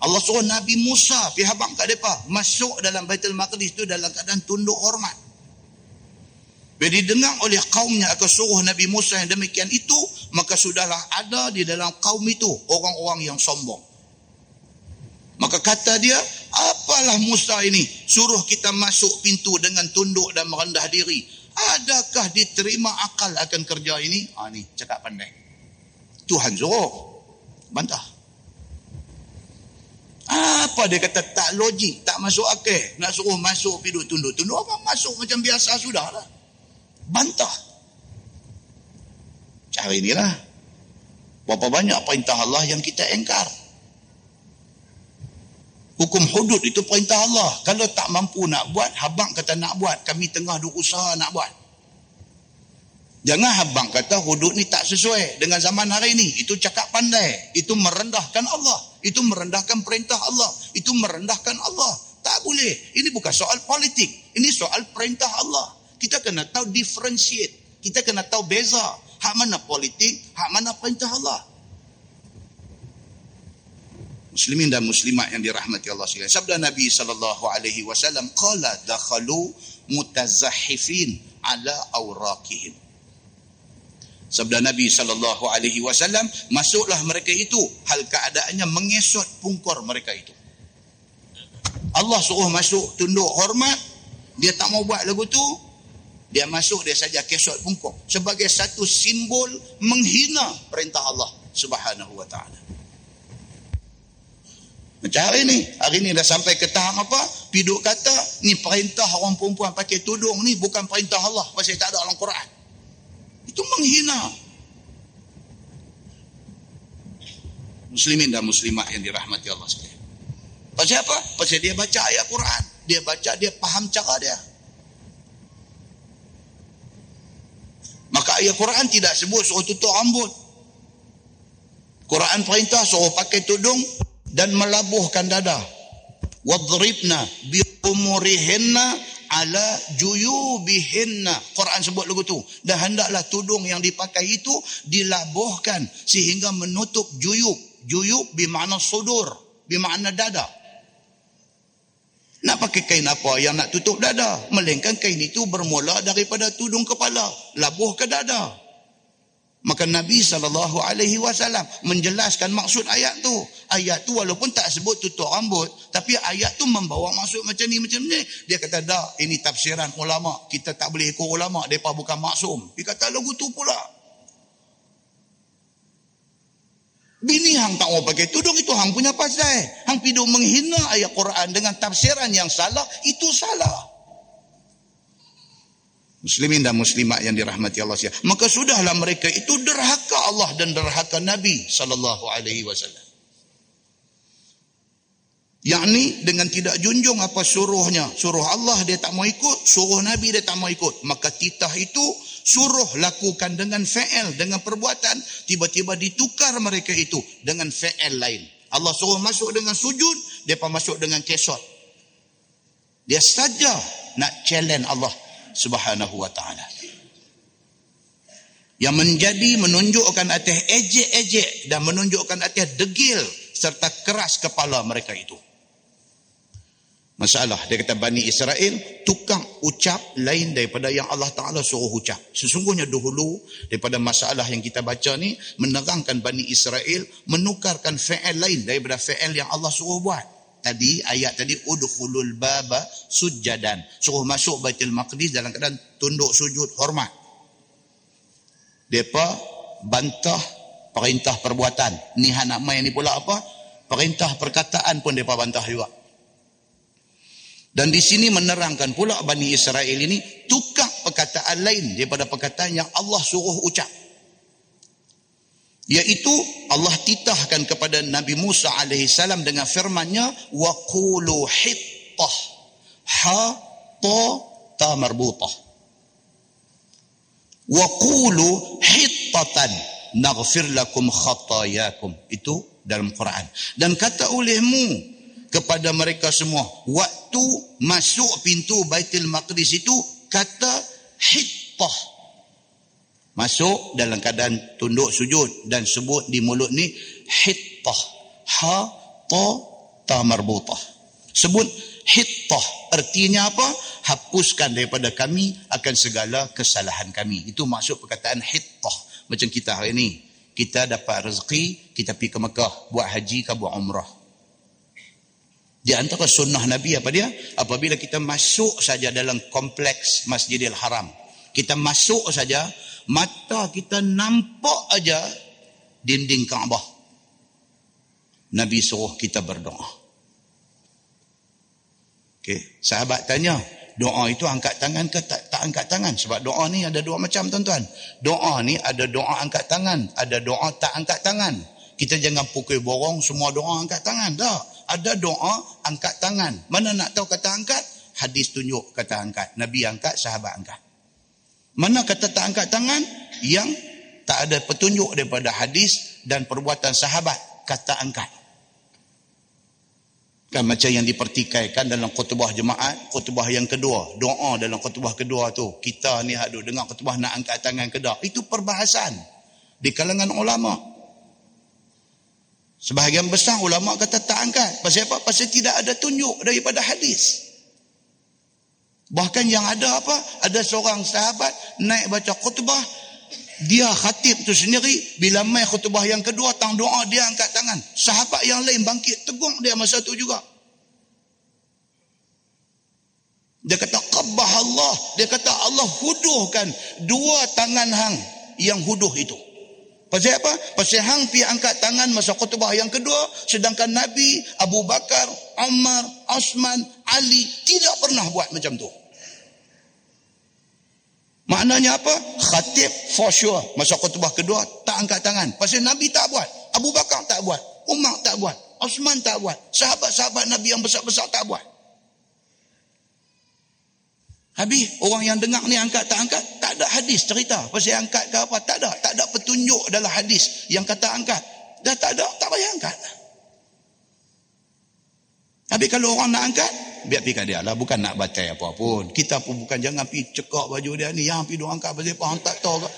Allah suruh Nabi Musa pihak habang kat depa masuk dalam Baitul Maqdis itu dalam keadaan tunduk hormat. Bila didengar oleh kaumnya akan suruh Nabi Musa yang demikian itu, maka sudahlah ada di dalam kaum itu orang-orang yang sombong. Maka kata dia, apalah Musa ini suruh kita masuk pintu dengan tunduk dan merendah diri. Adakah diterima akal akan kerja ini? Ha ni, cakap pandai. Tuhan suruh. Bantah. Apa dia kata tak logik, tak masuk akal. Nak suruh masuk pintu tunduk. Tunduk apa? Masuk macam biasa sudah lah. Bantah. Cara inilah. Berapa banyak perintah Allah yang kita engkar. Hukum hudud itu perintah Allah. Kalau tak mampu nak buat, habang kata nak buat. Kami tengah berusaha nak buat. Jangan habang kata hudud ni tak sesuai dengan zaman hari ini. Itu cakap pandai. Itu merendahkan Allah. Itu merendahkan perintah Allah. Itu merendahkan Allah. Tak boleh. Ini bukan soal politik. Ini soal perintah Allah. Kita kena tahu differentiate. Kita kena tahu beza. Hak mana politik, hak mana perintah Allah muslimin dan muslimat yang dirahmati Allah sekalian. Sabda Nabi sallallahu alaihi wasallam qala dakhalu mutazahhifin ala awraqihim. Sabda Nabi sallallahu alaihi wasallam masuklah mereka itu hal keadaannya mengesot pungkor mereka itu. Allah suruh masuk tunduk hormat dia tak mau buat lagu tu dia masuk dia saja kesot pungkor sebagai satu simbol menghina perintah Allah Subhanahu wa taala. Macam hari ni. Hari ni dah sampai ke tahap apa? Piduk kata, ni perintah orang perempuan pakai tudung ni bukan perintah Allah. Pasal tak ada dalam Quran. Itu menghina. Muslimin dan muslimat yang dirahmati Allah sekalian. Pasal apa? Pasal dia baca ayat Quran. Dia baca, dia faham cara dia. Maka ayat Quran tidak sebut suruh tutup rambut. Quran perintah suruh pakai tudung, dan melabuhkan dada. Wadribna bi umurihinna ala juyubihinna. Quran sebut lagu tu. Dan hendaklah tudung yang dipakai itu dilabuhkan sehingga menutup juyub. Juyub bermakna sudur bermakna dada. Nak pakai kain apa yang nak tutup dada? Melainkan kain itu bermula daripada tudung kepala. Labuh ke dada Maka Nabi SAW menjelaskan maksud ayat tu. Ayat tu walaupun tak sebut tutup rambut. Tapi ayat tu membawa maksud macam ni, macam ni. Dia kata, dah ini tafsiran ulama. Kita tak boleh ikut ulama. Mereka bukan maksum. Dia kata, lagu tu pula. Bini hang tak mau pakai tudung itu hang punya pasal. Hang pidu menghina ayat Quran dengan tafsiran yang salah. Itu salah muslimin dan muslimat yang dirahmati Allah sekalian maka sudahlah mereka itu derhaka Allah dan derhaka Nabi sallallahu alaihi wasallam. Yakni dengan tidak junjung apa suruhnya. Suruh Allah dia tak mau ikut suruh Nabi dia tak mau ikut. Maka titah itu suruh lakukan dengan fa'il dengan perbuatan. Tiba-tiba ditukar mereka itu dengan fa'il lain. Allah suruh masuk dengan sujud dia pun masuk dengan kesot. Dia saja nak challenge Allah subhanahu wa ta'ala. Yang menjadi menunjukkan atas ejek-ejek dan menunjukkan atas degil serta keras kepala mereka itu. Masalah, dia kata Bani Israel tukang ucap lain daripada yang Allah Ta'ala suruh ucap. Sesungguhnya dahulu daripada masalah yang kita baca ni menerangkan Bani Israel menukarkan fa'al lain daripada fa'al yang Allah suruh buat tadi ayat tadi udkhulul baba sujadan suruh masuk Baitul Maqdis dalam keadaan tunduk sujud hormat. Depa bantah perintah perbuatan. Ni anak mai ni pula apa? Perintah perkataan pun depa bantah juga. Dan di sini menerangkan pula Bani Israel ini tukar perkataan lain daripada perkataan yang Allah suruh ucap. Iaitu Allah titahkan kepada Nabi Musa AS dengan firmannya wa qulu hittah ha ta ta marbutah. Wa qulu hittatan naghfir lakum khatayakum. Itu dalam Quran. Dan kata olehmu kepada mereka semua waktu masuk pintu Baitul Maqdis itu kata hittah masuk dalam keadaan tunduk sujud dan sebut di mulut ni hittah. Ha ta ta marbutah. Sebut hittah artinya apa? Hapuskan daripada kami akan segala kesalahan kami. Itu maksud perkataan hittah macam kita hari ini kita dapat rezeki kita pergi ke Mekah buat haji ke buat umrah. Di antara sunnah Nabi apa dia? Apabila kita masuk saja dalam kompleks Masjidil Haram. Kita masuk saja, mata kita nampak aja dinding Kaabah. Nabi suruh kita berdoa. Okey, sahabat tanya, doa itu angkat tangan ke tak, tak angkat tangan? Sebab doa ni ada dua macam tuan-tuan. Doa ni ada doa angkat tangan, ada doa tak angkat tangan. Kita jangan pukul borong semua doa angkat tangan. Tak ada doa angkat tangan. Mana nak tahu kata angkat? Hadis tunjuk kata angkat. Nabi angkat, sahabat angkat. Mana kata tak angkat tangan? Yang tak ada petunjuk daripada hadis dan perbuatan sahabat kata angkat. Kan macam yang dipertikaikan dalam khutbah jemaat, khutbah yang kedua, doa dalam khutbah kedua tu. Kita ni ada dengar khutbah nak angkat tangan ke tak. Itu perbahasan di kalangan ulama. Sebahagian besar ulama kata tak angkat. Pasal apa? Pasal tidak ada tunjuk daripada hadis. Bahkan yang ada apa? Ada seorang sahabat naik baca khutbah. Dia khatib tu sendiri. Bila mai khutbah yang kedua, tang doa dia angkat tangan. Sahabat yang lain bangkit tegung dia masa tu juga. Dia kata qabbah Allah. Dia kata Allah huduhkan dua tangan hang yang huduh itu. Pasal apa? Pasal hang pi angkat tangan masa khutbah yang kedua sedangkan Nabi, Abu Bakar, Umar, Osman, Ali tidak pernah buat macam tu. Maknanya apa? Khatib for sure masa khutbah kedua tak angkat tangan. Pasal Nabi tak buat, Abu Bakar tak buat, Umar tak buat, Osman tak buat, sahabat-sahabat Nabi yang besar-besar tak buat. Habis orang yang dengar ni angkat tak angkat, tak ada hadis cerita. Pasal angkat ke apa, tak ada. Tak ada petunjuk dalam hadis yang kata angkat. Dah tak ada, tak payah angkat. Habis kalau orang nak angkat, biar pergi dia lah. Bukan nak batai apa pun. Kita pun bukan jangan pergi cekak baju dia ni. Yang pergi dia angkat pasal apa, orang tak tahu ke.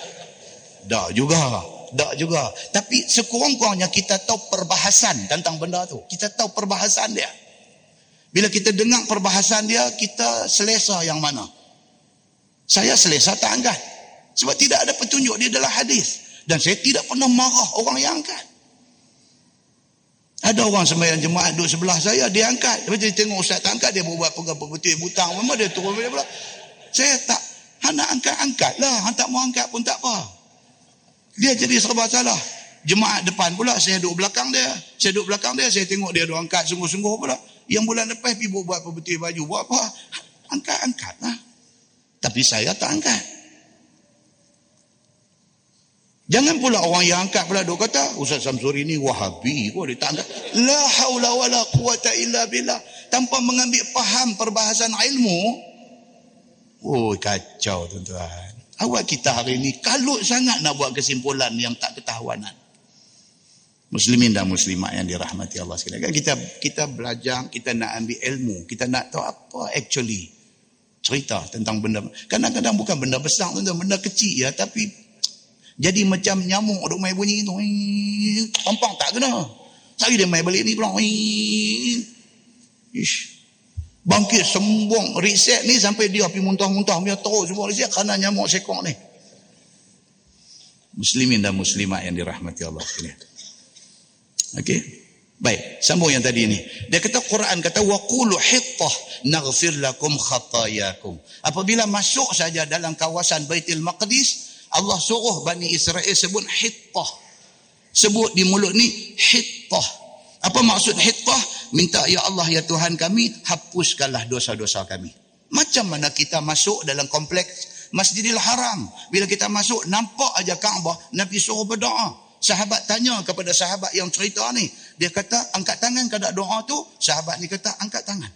Tak juga. Tak juga. Tapi sekurang-kurangnya kita tahu perbahasan tentang benda tu. Kita tahu perbahasan dia. Bila kita dengar perbahasan dia, kita selesa yang mana? Saya selesa tak angkat. Sebab tidak ada petunjuk dia dalam hadis. Dan saya tidak pernah marah orang yang angkat. Ada orang sembahyang jemaat duduk sebelah saya, dia angkat. Lepas dia tengok ustaz tak angkat, dia buat pegang putih butang. Memang dia turun dia pula. Saya tak, han nak angkat-angkat lah. Han tak mau angkat pun tak apa. Dia jadi serba salah. Jemaat depan pula, saya duduk belakang dia. Saya duduk belakang dia, saya tengok dia duduk angkat sungguh-sungguh pula. Yang bulan lepas pergi buat apa betul baju. Buat apa? Angkat-angkat lah. Tapi saya tak angkat. Jangan pula orang yang angkat pula duk kata, Ustaz Samsuri ni wahabi kok dia tak angkat. La haula wa la quwata illa billah. Tanpa mengambil faham perbahasan ilmu. Oh kacau tuan-tuan. Awak kita hari ni kalut sangat nak buat kesimpulan yang tak ketahuanan muslimin dan muslimat yang dirahmati Allah sekalian. Kan kita kita belajar, kita nak ambil ilmu, kita nak tahu apa actually cerita tentang benda. Kadang-kadang bukan benda besar, tentang benda kecil ya, tapi jadi macam nyamuk duk main bunyi tu. Pampang tak kena. Saya dia main balik ni pula. Ish. Bangkit sembung riset ni sampai dia pergi muntah-muntah dia tahu semua riset kerana nyamuk sekok ni. Muslimin dan muslimat yang dirahmati Allah. Okey. Baik, sambung yang tadi ni. Dia kata Quran kata waqulu hittah naghfir lakum khatayakum. Apabila masuk saja dalam kawasan Baitul Maqdis, Allah suruh Bani Israel sebut hittah. Sebut di mulut ni hittah. Apa maksud hitqah? Minta ya Allah ya Tuhan kami hapuskanlah dosa-dosa kami. Macam mana kita masuk dalam kompleks Masjidil Haram. Bila kita masuk nampak aja Kaabah, Nabi suruh berdoa. Sahabat tanya kepada sahabat yang cerita ni. Dia kata angkat tangan kada doa tu. Sahabat ni kata angkat tangan.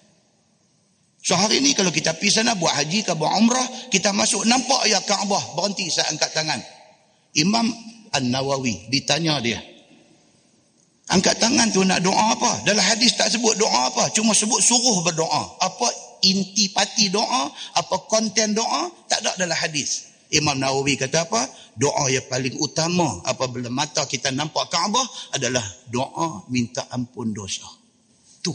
So hari ni kalau kita pergi sana buat haji ke buat umrah, kita masuk nampak ya Kaabah berhenti saya angkat tangan. Imam An-Nawawi ditanya dia. Angkat tangan tu nak doa apa? Dalam hadis tak sebut doa apa, cuma sebut suruh berdoa. Apa inti pati doa, apa konten doa, tak ada dalam hadis. Imam Nawawi kata apa? Doa yang paling utama apabila mata kita nampak Kaabah adalah doa minta ampun dosa. Tu.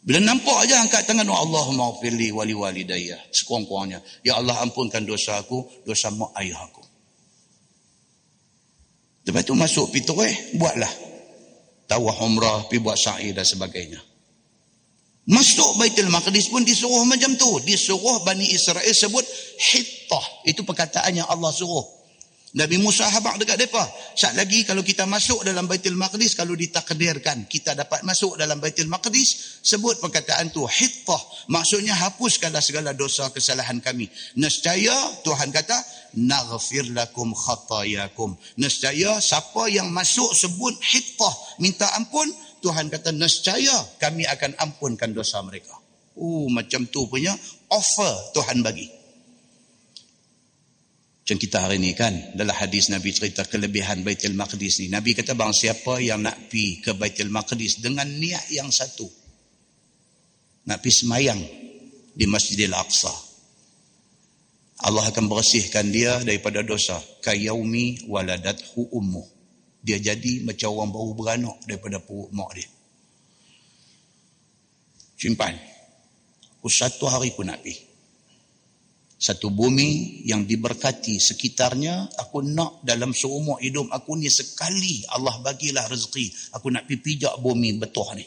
Bila nampak aja angkat tangan doa Allahumma firli wali walidayya. Sekurang-kurangnya. Ya Allah ampunkan dosa aku, dosa mak ayah aku. Lepas tu masuk Pitreh, buatlah. Tawah umrah, pergi buat sa'i dan sebagainya. Masuk Baitul Maqdis pun disuruh macam tu. Disuruh Bani Israel sebut hittah. Itu perkataan yang Allah suruh. Nabi Musa habak dekat mereka. Saat lagi kalau kita masuk dalam Baitul Maqdis, kalau ditakdirkan kita dapat masuk dalam Baitul Maqdis, sebut perkataan tu hittah. Maksudnya hapuskanlah segala dosa kesalahan kami. Nescaya Tuhan kata, naghfir lakum khatayakum. Nescaya siapa yang masuk sebut hittah, minta ampun, Tuhan kata nescaya kami akan ampunkan dosa mereka. Oh macam tu punya offer Tuhan bagi. Macam kita hari ni kan, dalam hadis Nabi cerita kelebihan Baitul Maqdis ni. Nabi kata bang siapa yang nak pi ke Baitul Maqdis dengan niat yang satu. Nak pi semayang di Masjidil Aqsa. Allah akan bersihkan dia daripada dosa. Kayaumi waladathu ummu. Dia jadi macam orang baru beranak daripada perut mak dia. Simpan. Aku satu hari pun nak pergi satu bumi yang diberkati sekitarnya aku nak dalam seumur hidup aku ni sekali Allah bagilah rezeki. Aku nak pergi pijak bumi betul ni.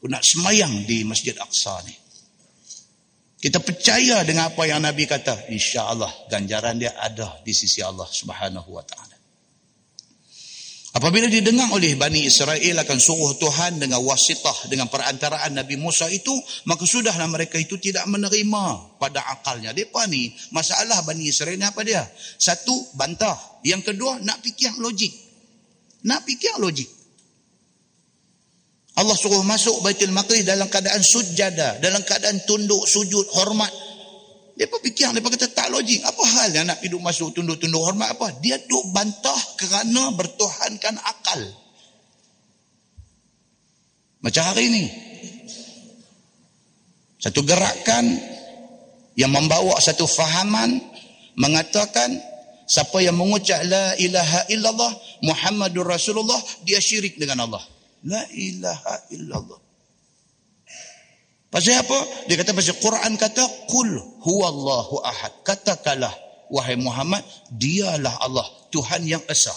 Aku nak semayang di Masjid Aqsa ni. Kita percaya dengan apa yang Nabi kata? Insya Allah ganjaran dia ada di sisi Allah subhanahu wa ta'ala Apabila didengar oleh Bani Israel akan suruh Tuhan dengan wasitah, dengan perantaraan Nabi Musa itu, maka sudahlah mereka itu tidak menerima pada akalnya. Mereka ni, masalah Bani Israel ni apa dia? Satu, bantah. Yang kedua, nak fikir logik. Nak fikir logik. Allah suruh masuk Baitul Maqdis dalam keadaan sujada, dalam keadaan tunduk, sujud, hormat. Dia pun fikir, dia pun kata tak logik. Apa hal yang nak hidup masuk tunduk-tunduk hormat apa? Dia duk bantah kerana bertuhankan akal. Macam hari ini. Satu gerakan yang membawa satu fahaman mengatakan siapa yang mengucap la ilaha illallah Muhammadur Rasulullah dia syirik dengan Allah. La ilaha illallah. Pasal apa? Dia kata pasal Quran kata kul huwallahu ahad. Katakanlah wahai Muhammad, dialah Allah, Tuhan yang esa.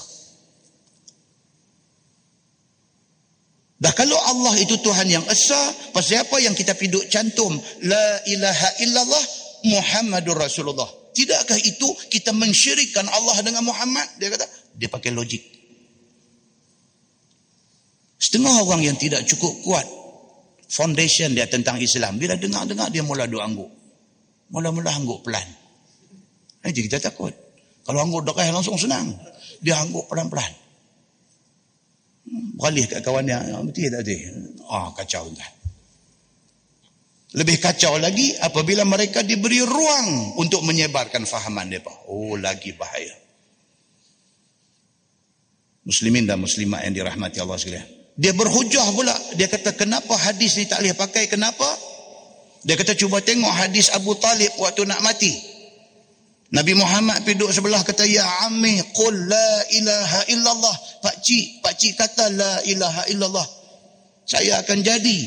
Dah kalau Allah itu Tuhan yang esa, pasal apa yang kita piduk cantum la ilaha illallah Muhammadur Rasulullah. Tidakkah itu kita mensyirikkan Allah dengan Muhammad? Dia kata, dia pakai logik. Setengah orang yang tidak cukup kuat foundation dia tentang Islam. Bila dengar-dengar dia mula duk angguk. Mula-mula angguk pelan. Jadi kita takut. Kalau angguk dekat langsung senang. Dia angguk pelan-pelan. Hmm, beralih kat kawan dia. Ah, betul tak betul? Ah, kacau entah. Lebih kacau lagi apabila mereka diberi ruang untuk menyebarkan fahaman mereka. Oh, lagi bahaya. Muslimin dan muslimat yang dirahmati Allah sekalian. Dia berhujah pula. Dia kata kenapa hadis ni tak boleh pakai? Kenapa? Dia kata cuba tengok hadis Abu Talib waktu nak mati. Nabi Muhammad pergi duduk sebelah kata ya ammi qul la ilaha illallah. Pak cik, pak cik kata la ilaha illallah. Saya akan jadi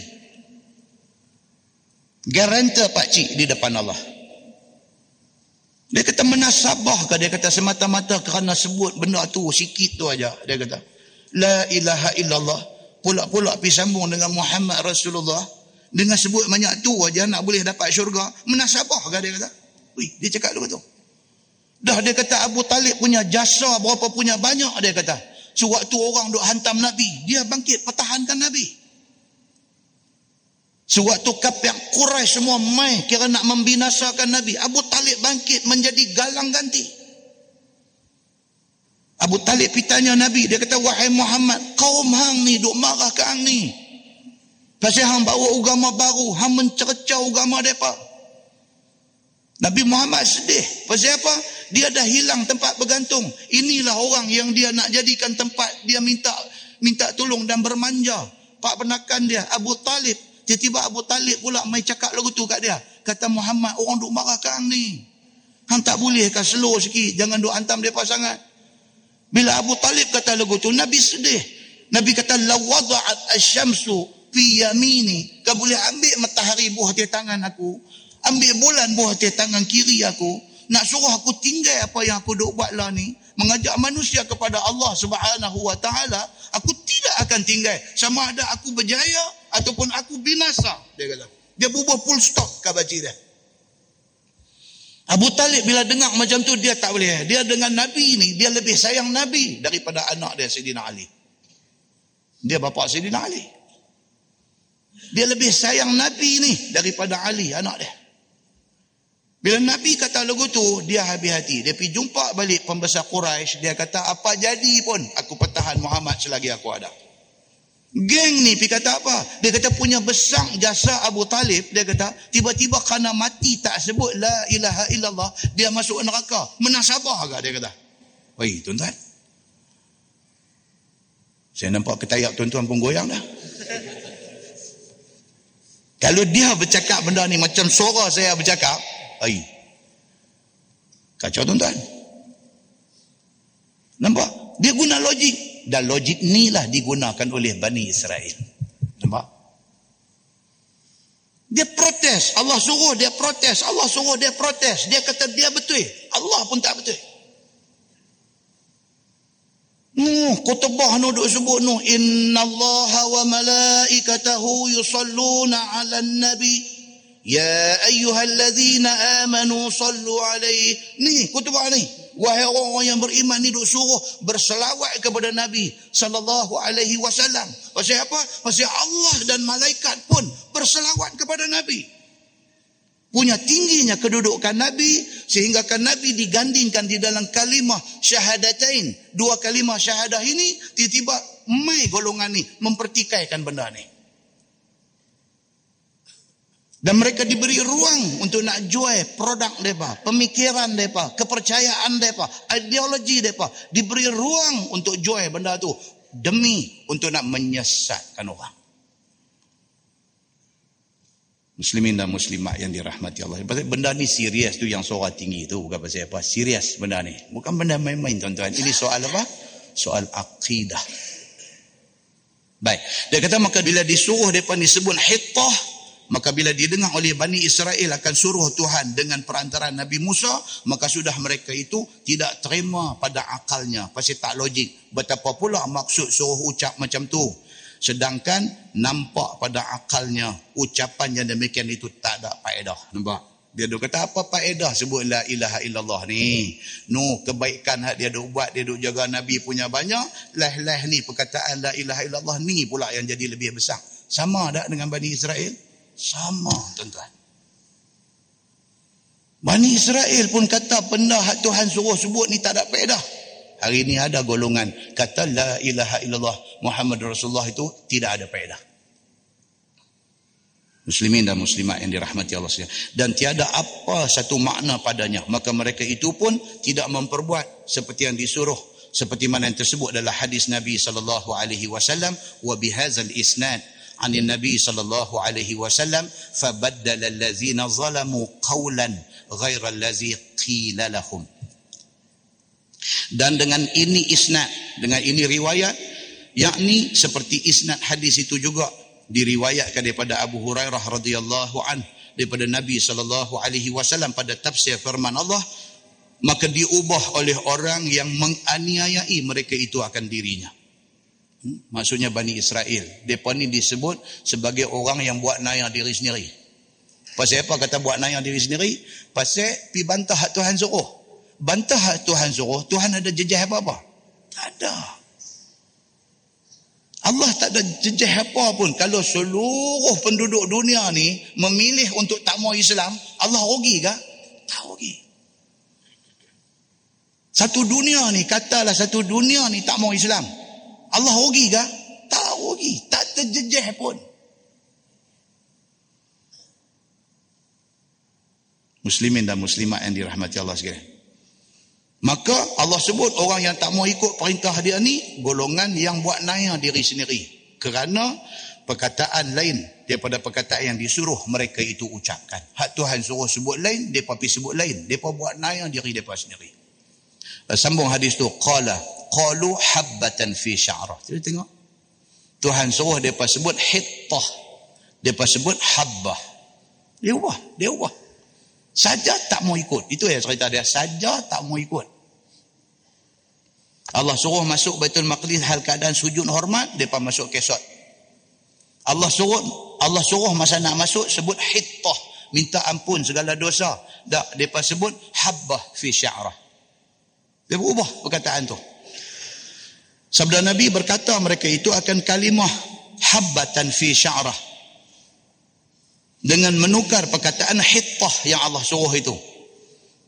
garantor pak cik di depan Allah. Dia kata menasabah ke dia kata semata-mata kerana sebut benda tu sikit tu aja dia kata la ilaha illallah pula-pula pergi sambung dengan Muhammad Rasulullah. Dengan sebut banyak tu aja nak boleh dapat syurga. Menasabah ke dia kata? Ui, dia cakap dulu tu. Dah dia kata Abu Talib punya jasa berapa punya banyak dia kata. Sewaktu orang duk hantam Nabi, dia bangkit pertahankan Nabi. Sewaktu kafir Quraisy semua mai kira nak membinasakan Nabi, Abu Talib bangkit menjadi galang ganti. Abu Talib pitanya Nabi, dia kata wahai Muhammad, kaum hang ni duk marah ke hang ni. Pasal hang bawa agama baru, hang mencerca agama depa. Nabi Muhammad sedih. Pasal apa? Dia dah hilang tempat bergantung. Inilah orang yang dia nak jadikan tempat dia minta minta tolong dan bermanja. Pak penakan dia Abu Talib Tiba-tiba Abu Talib pula mai cakap lagu tu kat dia. Kata Muhammad, orang duk marah kang ni. Hang tak boleh kan slow sikit. Jangan duk hantam mereka sangat. Bila Abu Talib kata lagu tu, Nabi sedih. Nabi kata, La wada'at asyamsu fi yamini. Kau boleh ambil matahari buah hati tangan aku. Ambil bulan buah hati tangan kiri aku. Nak suruh aku tinggal apa yang aku duk buat lah ni. Mengajak manusia kepada Allah subhanahu wa ta'ala. Aku tidak akan tinggal. Sama ada aku berjaya ataupun aku binasa dia kata dia bubuh full stop kabaci dia Abu Talib bila dengar macam tu dia tak boleh dia dengan Nabi ni dia lebih sayang Nabi daripada anak dia Sayyidina Ali dia bapa Sayyidina Ali dia lebih sayang Nabi ni daripada Ali anak dia bila Nabi kata lagu tu, dia habis hati. Dia pergi jumpa balik pembesar Quraisy. Dia kata, apa jadi pun aku pertahan Muhammad selagi aku ada. Geng ni pergi kata apa? Dia kata punya besar jasa Abu Talib. Dia kata tiba-tiba kerana mati tak sebut la ilaha illallah. Dia masuk neraka. Menasabah agak dia kata. Woi tuan-tuan. Saya nampak ketayak tuan-tuan pun goyang dah. Kalau dia bercakap benda ni macam suara saya bercakap. Ai. Kacau tuan-tuan. Nampak? Dia guna logik dan logik inilah digunakan oleh Bani Israel. Nampak? Dia protes. Allah suruh dia protes. Allah suruh dia protes. Dia kata dia betul. Allah pun tak betul. Nuh, kutubah nu duk sebut nuh. Inna Allah wa malaikatahu yusalluna ala nabi. Ya ayyuhalladzina amanu sallu alaih. Ni, kutubah ni. Wahai orang-orang yang beriman ni duk suruh berselawat kepada Nabi sallallahu alaihi wasallam. Pasal apa? Pasal Allah dan malaikat pun berselawat kepada Nabi. Punya tingginya kedudukan Nabi sehingga kan Nabi digandingkan di dalam kalimah syahadatain. Dua kalimah syahadah ini tiba-tiba mai golongan ni mempertikaikan benda ni. Dan mereka diberi ruang untuk nak jual produk mereka, pemikiran mereka, kepercayaan mereka, ideologi mereka. Diberi ruang untuk jual benda tu demi untuk nak menyesatkan orang. Muslimin dan muslimat yang dirahmati Allah. Benda ni serius tu yang suara tinggi tu. Bukan pasal apa. Serius benda ni. Bukan benda main-main tuan-tuan. Ini soal apa? Soal akidah. Baik. Dia kata maka bila disuruh mereka disebut hitah Maka bila didengar oleh Bani Israel akan suruh Tuhan dengan perantaran Nabi Musa, maka sudah mereka itu tidak terima pada akalnya. Pasti tak logik. Betapa pula maksud suruh ucap macam tu. Sedangkan nampak pada akalnya ucapan yang demikian itu tak ada faedah. Nampak? Dia duk kata apa faedah sebut la ilaha illallah ni. No kebaikan hak dia duk buat, dia duk jaga Nabi punya banyak. Lah-lah ni perkataan la ilaha illallah ni pula yang jadi lebih besar. Sama tak dengan Bani Israel? Sama tuan-tuan. Bani Israel pun kata benda hak Tuhan suruh sebut ni tak ada faedah. Hari ini ada golongan kata la ilaha illallah Muhammad Rasulullah itu tidak ada faedah. Muslimin dan muslimat yang dirahmati Allah sekalian. Dan tiada apa satu makna padanya. Maka mereka itu pun tidak memperbuat seperti yang disuruh. Seperti mana yang tersebut dalam hadis Nabi wasallam wa bihadzal isnad عن النبي صلى الله عليه وسلم فبدل الذين ظلموا قولا غير الذي قيل لهم dan dengan ini isnad dengan ini riwayat yakni seperti isnad hadis itu juga diriwayatkan daripada Abu Hurairah radhiyallahu an daripada Nabi sallallahu alaihi wasallam pada tafsir firman Allah maka diubah oleh orang yang menganiayai mereka itu akan dirinya Hmm? Maksudnya Bani Israel. Mereka ni disebut sebagai orang yang buat nayang diri sendiri. Pasal apa kata buat nayang diri sendiri? Pasal pi bantah Tuhan suruh. Bantah Tuhan suruh, Tuhan ada jejah apa-apa? Tak ada. Allah tak ada jejeh apa pun. Kalau seluruh penduduk dunia ni memilih untuk tak mau Islam, Allah rugi ke? Tak rugi. Satu dunia ni, katalah satu dunia ni tak mau Islam. Allah rugi ke? Tak rugi. Tak terjejeh pun. Muslimin dan muslimat yang dirahmati Allah sekalian. Maka Allah sebut orang yang tak mau ikut perintah dia ni golongan yang buat naya diri sendiri. Kerana perkataan lain daripada perkataan yang disuruh mereka itu ucapkan. Hak Tuhan suruh sebut lain, mereka pergi sebut lain. Mereka buat naya diri mereka sendiri. Sambung hadis tu. Qala, qalu habbatan fi sya'rah. Kita tengok. Tuhan suruh mereka sebut hittah. Mereka sebut habbah. Dia ubah. Saja tak mau ikut. Itu yang cerita dia. Saja tak mau ikut. Allah suruh masuk Baitul Maqdis hal keadaan sujud hormat, depa masuk kesot. Allah suruh Allah suruh masa nak masuk sebut hittah, minta ampun segala dosa. Tak, depa sebut habbah fi sya'rah. Dia berubah perkataan tu. Sabda Nabi berkata mereka itu akan kalimah habbatan fi sya'rah. Dengan menukar perkataan hittah yang Allah suruh itu.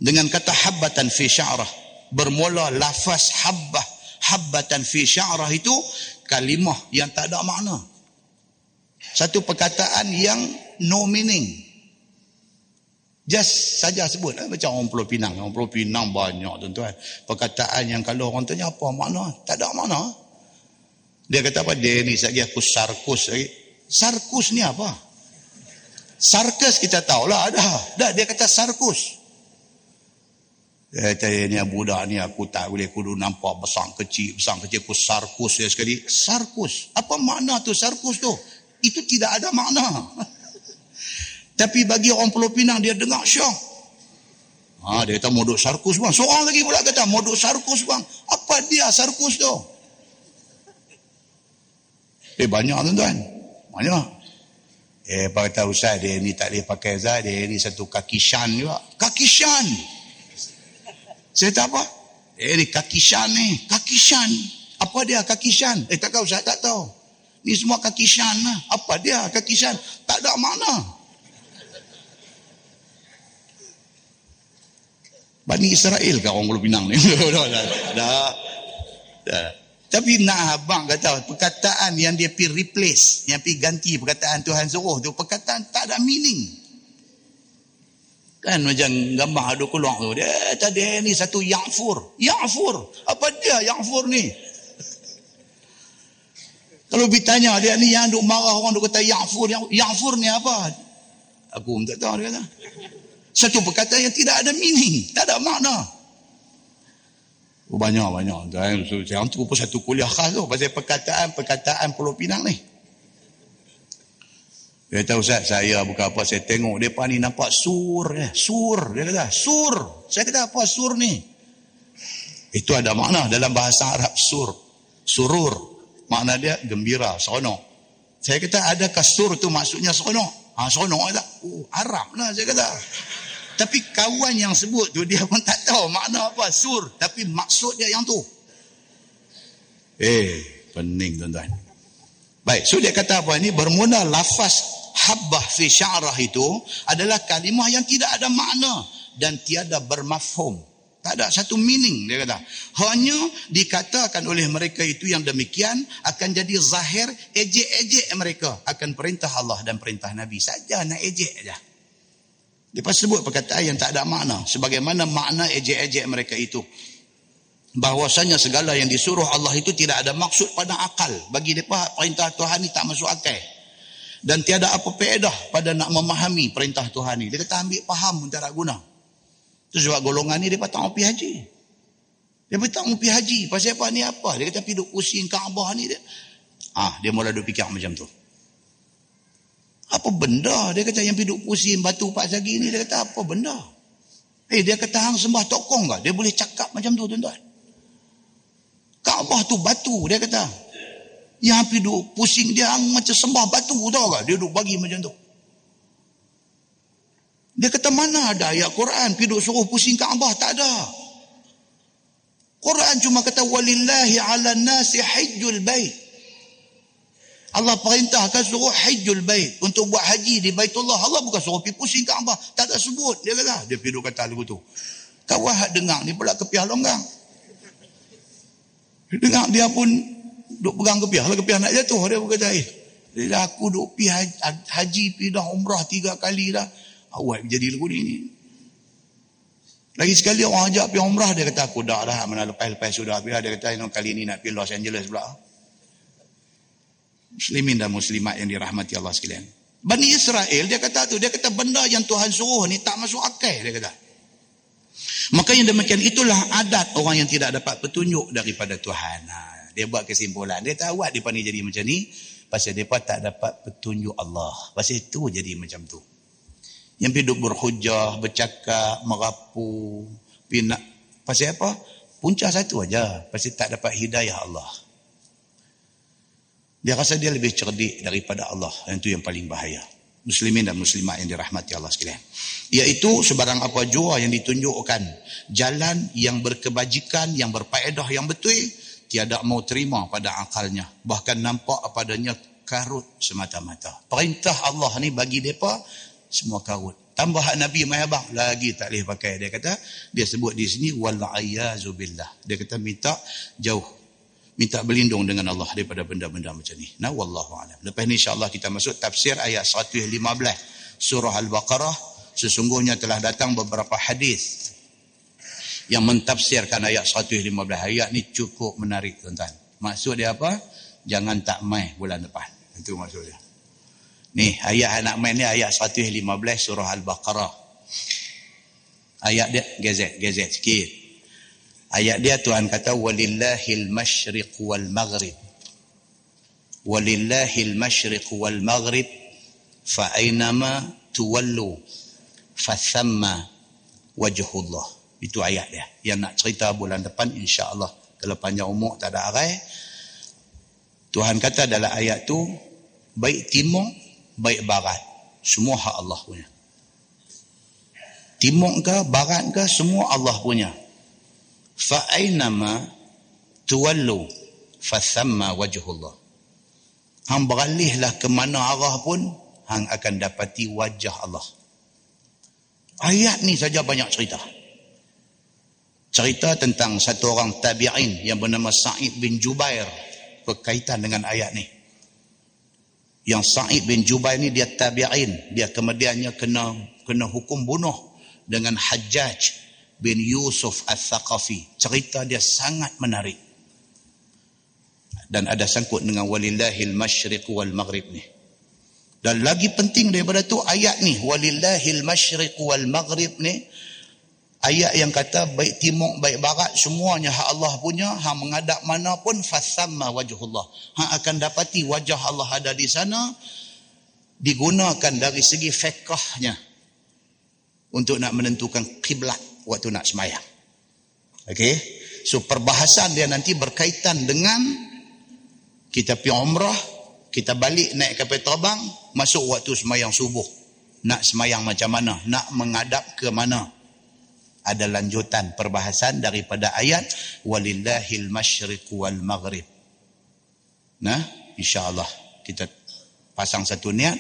Dengan kata habbatan fi sya'rah bermula lafaz habbah habbatan fi sya'rah itu kalimah yang tak ada makna satu perkataan yang no meaning just saja sebut eh, macam orang Pulau Pinang. Orang Pulau Pinang banyak tuan-tuan. Perkataan yang kalau orang tanya apa makna? Tak ada makna. Dia kata apa? Dia ni lagi aku sarkus lagi. Sarkus ni apa? Sarkas kita tahulah ada. Dah dia kata sarkus. Eh, saya ni budak ni aku tak boleh kudu nampak besar kecil, besar kecil aku sarkus ya sekali. Sarkus. Apa makna tu sarkus tu? Itu tidak ada makna. Tapi bagi orang Pulau Pinang dia dengar syok. Ha, dia kata moduk sarkus bang. Seorang lagi pula kata moduk sarkus bang. Apa dia sarkus tu? Eh banyak tuan-tuan. Banyak. Eh apa kata Ustaz dia ni tak boleh pakai Zat. Dia ni satu kaki shan juga. Kaki shan. Saya tak apa. Eh ni kaki shan ni. Kaki shan. Apa dia kaki shan? Eh tak tahu saya tak tahu. Ni semua kaki shan lah. Apa dia kaki shan? Tak ada makna. Bani Israel kan orang Pulau Pinang ni. dah, dah, dah. Tapi nak abang kata perkataan yang dia pergi replace, yang pergi ganti perkataan Tuhan suruh tu, perkataan tak ada meaning. Kan macam gambar ada keluar tu. Dia tadi ni satu ya'fur. Ya'fur. Apa dia ya'fur ni? Kalau bertanya dia ni yang duk marah orang duk kata ya'fur. Ya'fur ni apa? Aku pun tak tahu dia kata. Satu perkataan yang tidak ada meaning. Tak ada makna. Oh, banyak-banyak. Yang tu pun satu kuliah khas tu. Pasal perkataan-perkataan Pulau Pinang ni. Dia kata Ustaz saya bukan apa saya tengok depa ni nampak sur eh. sur dia kata sur saya kata apa sur ni itu ada makna dalam bahasa Arab sur surur makna dia gembira seronok saya kata adakah sur tu maksudnya seronok ha seronok tak oh Arab lah saya kata tapi kawan yang sebut tu dia pun tak tahu makna apa sur tapi maksud dia yang tu eh pening tuan-tuan baik so dia kata apa ni bermula lafaz habbah fi sya'rah itu adalah kalimah yang tidak ada makna dan tiada bermafhum. Tak ada satu meaning dia kata. Hanya dikatakan oleh mereka itu yang demikian akan jadi zahir ejek-ejek mereka akan perintah Allah dan perintah Nabi saja nak ejek aja. Lepas sebut perkataan yang tak ada makna sebagaimana makna ejek-ejek mereka itu bahwasanya segala yang disuruh Allah itu tidak ada maksud pada akal bagi mereka perintah Tuhan ini tak masuk akal dan tiada apa peedah pada nak memahami perintah Tuhan ni. Dia kata ambil faham pun tak guna. Itu sebab golongan ni dia tak mau pergi haji. Dia tak mau pergi haji. Pasal apa ni apa? Dia kata pergi duduk pusing Kaabah ni dia. Ah, dia mula duduk fikir macam tu. Apa benda? Dia kata yang pergi duduk pusing batu pak sagi ni. Dia kata apa benda? Eh dia kata hang sembah tokong ke? Dia boleh cakap macam tu tuan-tuan. Kaabah tu batu dia kata. Yang api duk pusing dia macam sembah batu tahu tak? Dia duk bagi macam tu. Dia kata mana ada ayat Quran pergi duk suruh pusing Kaabah? Tak ada. Quran cuma kata walillahi ala nasi hajjul bait. Allah perintahkan suruh hajjul bait untuk buat haji di Baitullah. Allah bukan suruh pergi pusing Kaabah. Tak ada sebut. Dia kata, dia pergi kata lagu tu. Kawan hak dengar ni pula kepiah longgang. Dengar dia pun duk pegang kepiah. Lah kepiah nak jatuh. Dia pun kata, eh. Dia aku duk pergi haji, haji pergi dah umrah tiga kali dah. Awak jadi lagu ni. Lagi sekali orang ajak pergi umrah. Dia kata, aku dah dah. Mana lepas-lepas sudah. Dia kata, kali ni nak pergi Los Angeles pula muslimin dan muslimat yang dirahmati Allah sekalian. Bani Israel dia kata tu, dia kata benda yang Tuhan suruh ni tak masuk akal dia kata. Makanya demikian itulah adat orang yang tidak dapat petunjuk daripada Tuhan. Ha, dia buat kesimpulan. Dia tahu buat depa ni jadi macam ni pasal depa tak dapat petunjuk Allah. Pasal itu jadi macam tu. Yang hidup berhujah, bercakap, merapu, pinak. Pasal apa? Punca satu aja. Pasal tak dapat hidayah Allah. Dia rasa dia lebih cerdik daripada Allah. Yang itu yang paling bahaya. Muslimin dan muslimat yang dirahmati Allah sekalian. Iaitu sebarang apa jua yang ditunjukkan. Jalan yang berkebajikan, yang berpaedah, yang betul. Tiada mau terima pada akalnya. Bahkan nampak padanya karut semata-mata. Perintah Allah ni bagi mereka semua karut. Tambah Nabi Mahabang lagi tak boleh pakai. Dia kata, dia sebut di sini, Wal'ayyazubillah. Dia kata minta jauh minta berlindung dengan Allah daripada benda-benda macam ni. Nah wallahu alam. Lepas ni insya-Allah kita masuk tafsir ayat 115 surah Al-Baqarah. Sesungguhnya telah datang beberapa hadis yang mentafsirkan ayat 115 ayat ni cukup menarik tuan-tuan. Maksud dia apa? Jangan tak mai bulan depan. Itu maksud dia. Ni ayat nak main ni ayat 115 surah Al-Baqarah. Ayat dia gezet gezet sikit. Ayat dia Tuhan kata walillahil masyriq wal maghrib. Walillahil masyriq wal maghrib fa aynama tuwallu fa thamma wajhullah. Itu ayat dia. Yang nak cerita bulan depan insya-Allah. Kalau panjang umur tak ada arai. Tuhan kata dalam ayat tu baik timur baik barat semua hak Allah punya. Timur ke barat ke semua Allah punya fa'ainama tuwallu fathamma wajhullah. Hang beralihlah ke mana arah pun hang akan dapati wajah Allah. Ayat ni saja banyak cerita. Cerita tentang satu orang tabi'in yang bernama Sa'id bin Jubair berkaitan dengan ayat ni. Yang Sa'id bin Jubair ni dia tabi'in. Dia kemudiannya kena kena hukum bunuh dengan Hajjaj bin Yusuf Al-Thaqafi. Cerita dia sangat menarik. Dan ada sangkut dengan walillahil masyriq wal maghrib ni. Dan lagi penting daripada tu ayat ni. Walillahil masyriq wal maghrib ni. Ayat yang kata baik timur baik barat semuanya hak Allah punya. Hak mengadap mana pun fasamma wajhullah. Hak akan dapati wajah Allah ada di sana. Digunakan dari segi fiqahnya. Untuk nak menentukan kiblat waktu nak semayang. Okey. So perbahasan dia nanti berkaitan dengan kita pergi umrah, kita balik naik kapal terbang, masuk waktu semayang subuh. Nak semayang macam mana? Nak menghadap ke mana? Ada lanjutan perbahasan daripada ayat walillahil masyriq wal maghrib. Nah, insya-Allah kita pasang satu niat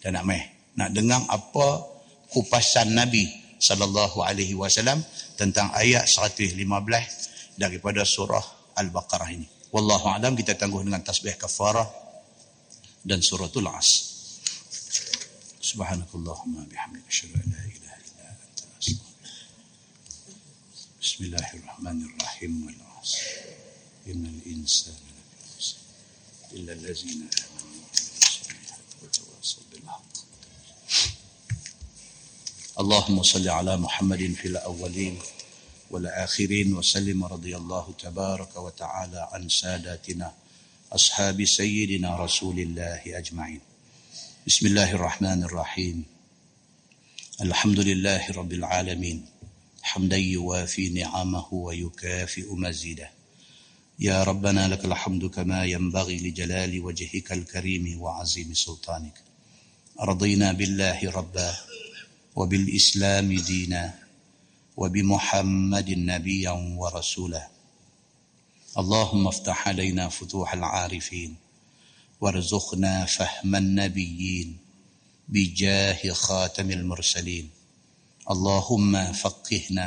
dan nak mai nak dengar apa kupasan Nabi sallallahu alaihi wasallam tentang ayat 115 daripada surah Al-Baqarah ini. Wallahu alam kita tangguh dengan tasbih kafarah dan suratul as. Subhanakallahumma bihamdika asyhadu an la ilaha illa anta Bismillahirrahmanirrahim wal asr. Innal insana lafi khusr illa allazina amanu اللهم صل على محمد في الأولين والآخرين وسلم رضي الله تبارك وتعالى عن ساداتنا أصحاب سيدنا رسول الله أجمعين. بسم الله الرحمن الرحيم. الحمد لله رب العالمين. حمدا يوافي نعمه ويكافئ مزيده. يا ربنا لك الحمد كما ينبغي لجلال وجهك الكريم وعظيم سلطانك. رضينا بالله ربا وبالإسلام دينا وبمحمد نبيا ورسولا. اللهم افتح علينا فتوح العارفين وارزقنا فهم النبيين بجاه خاتم المرسلين. اللهم فقهنا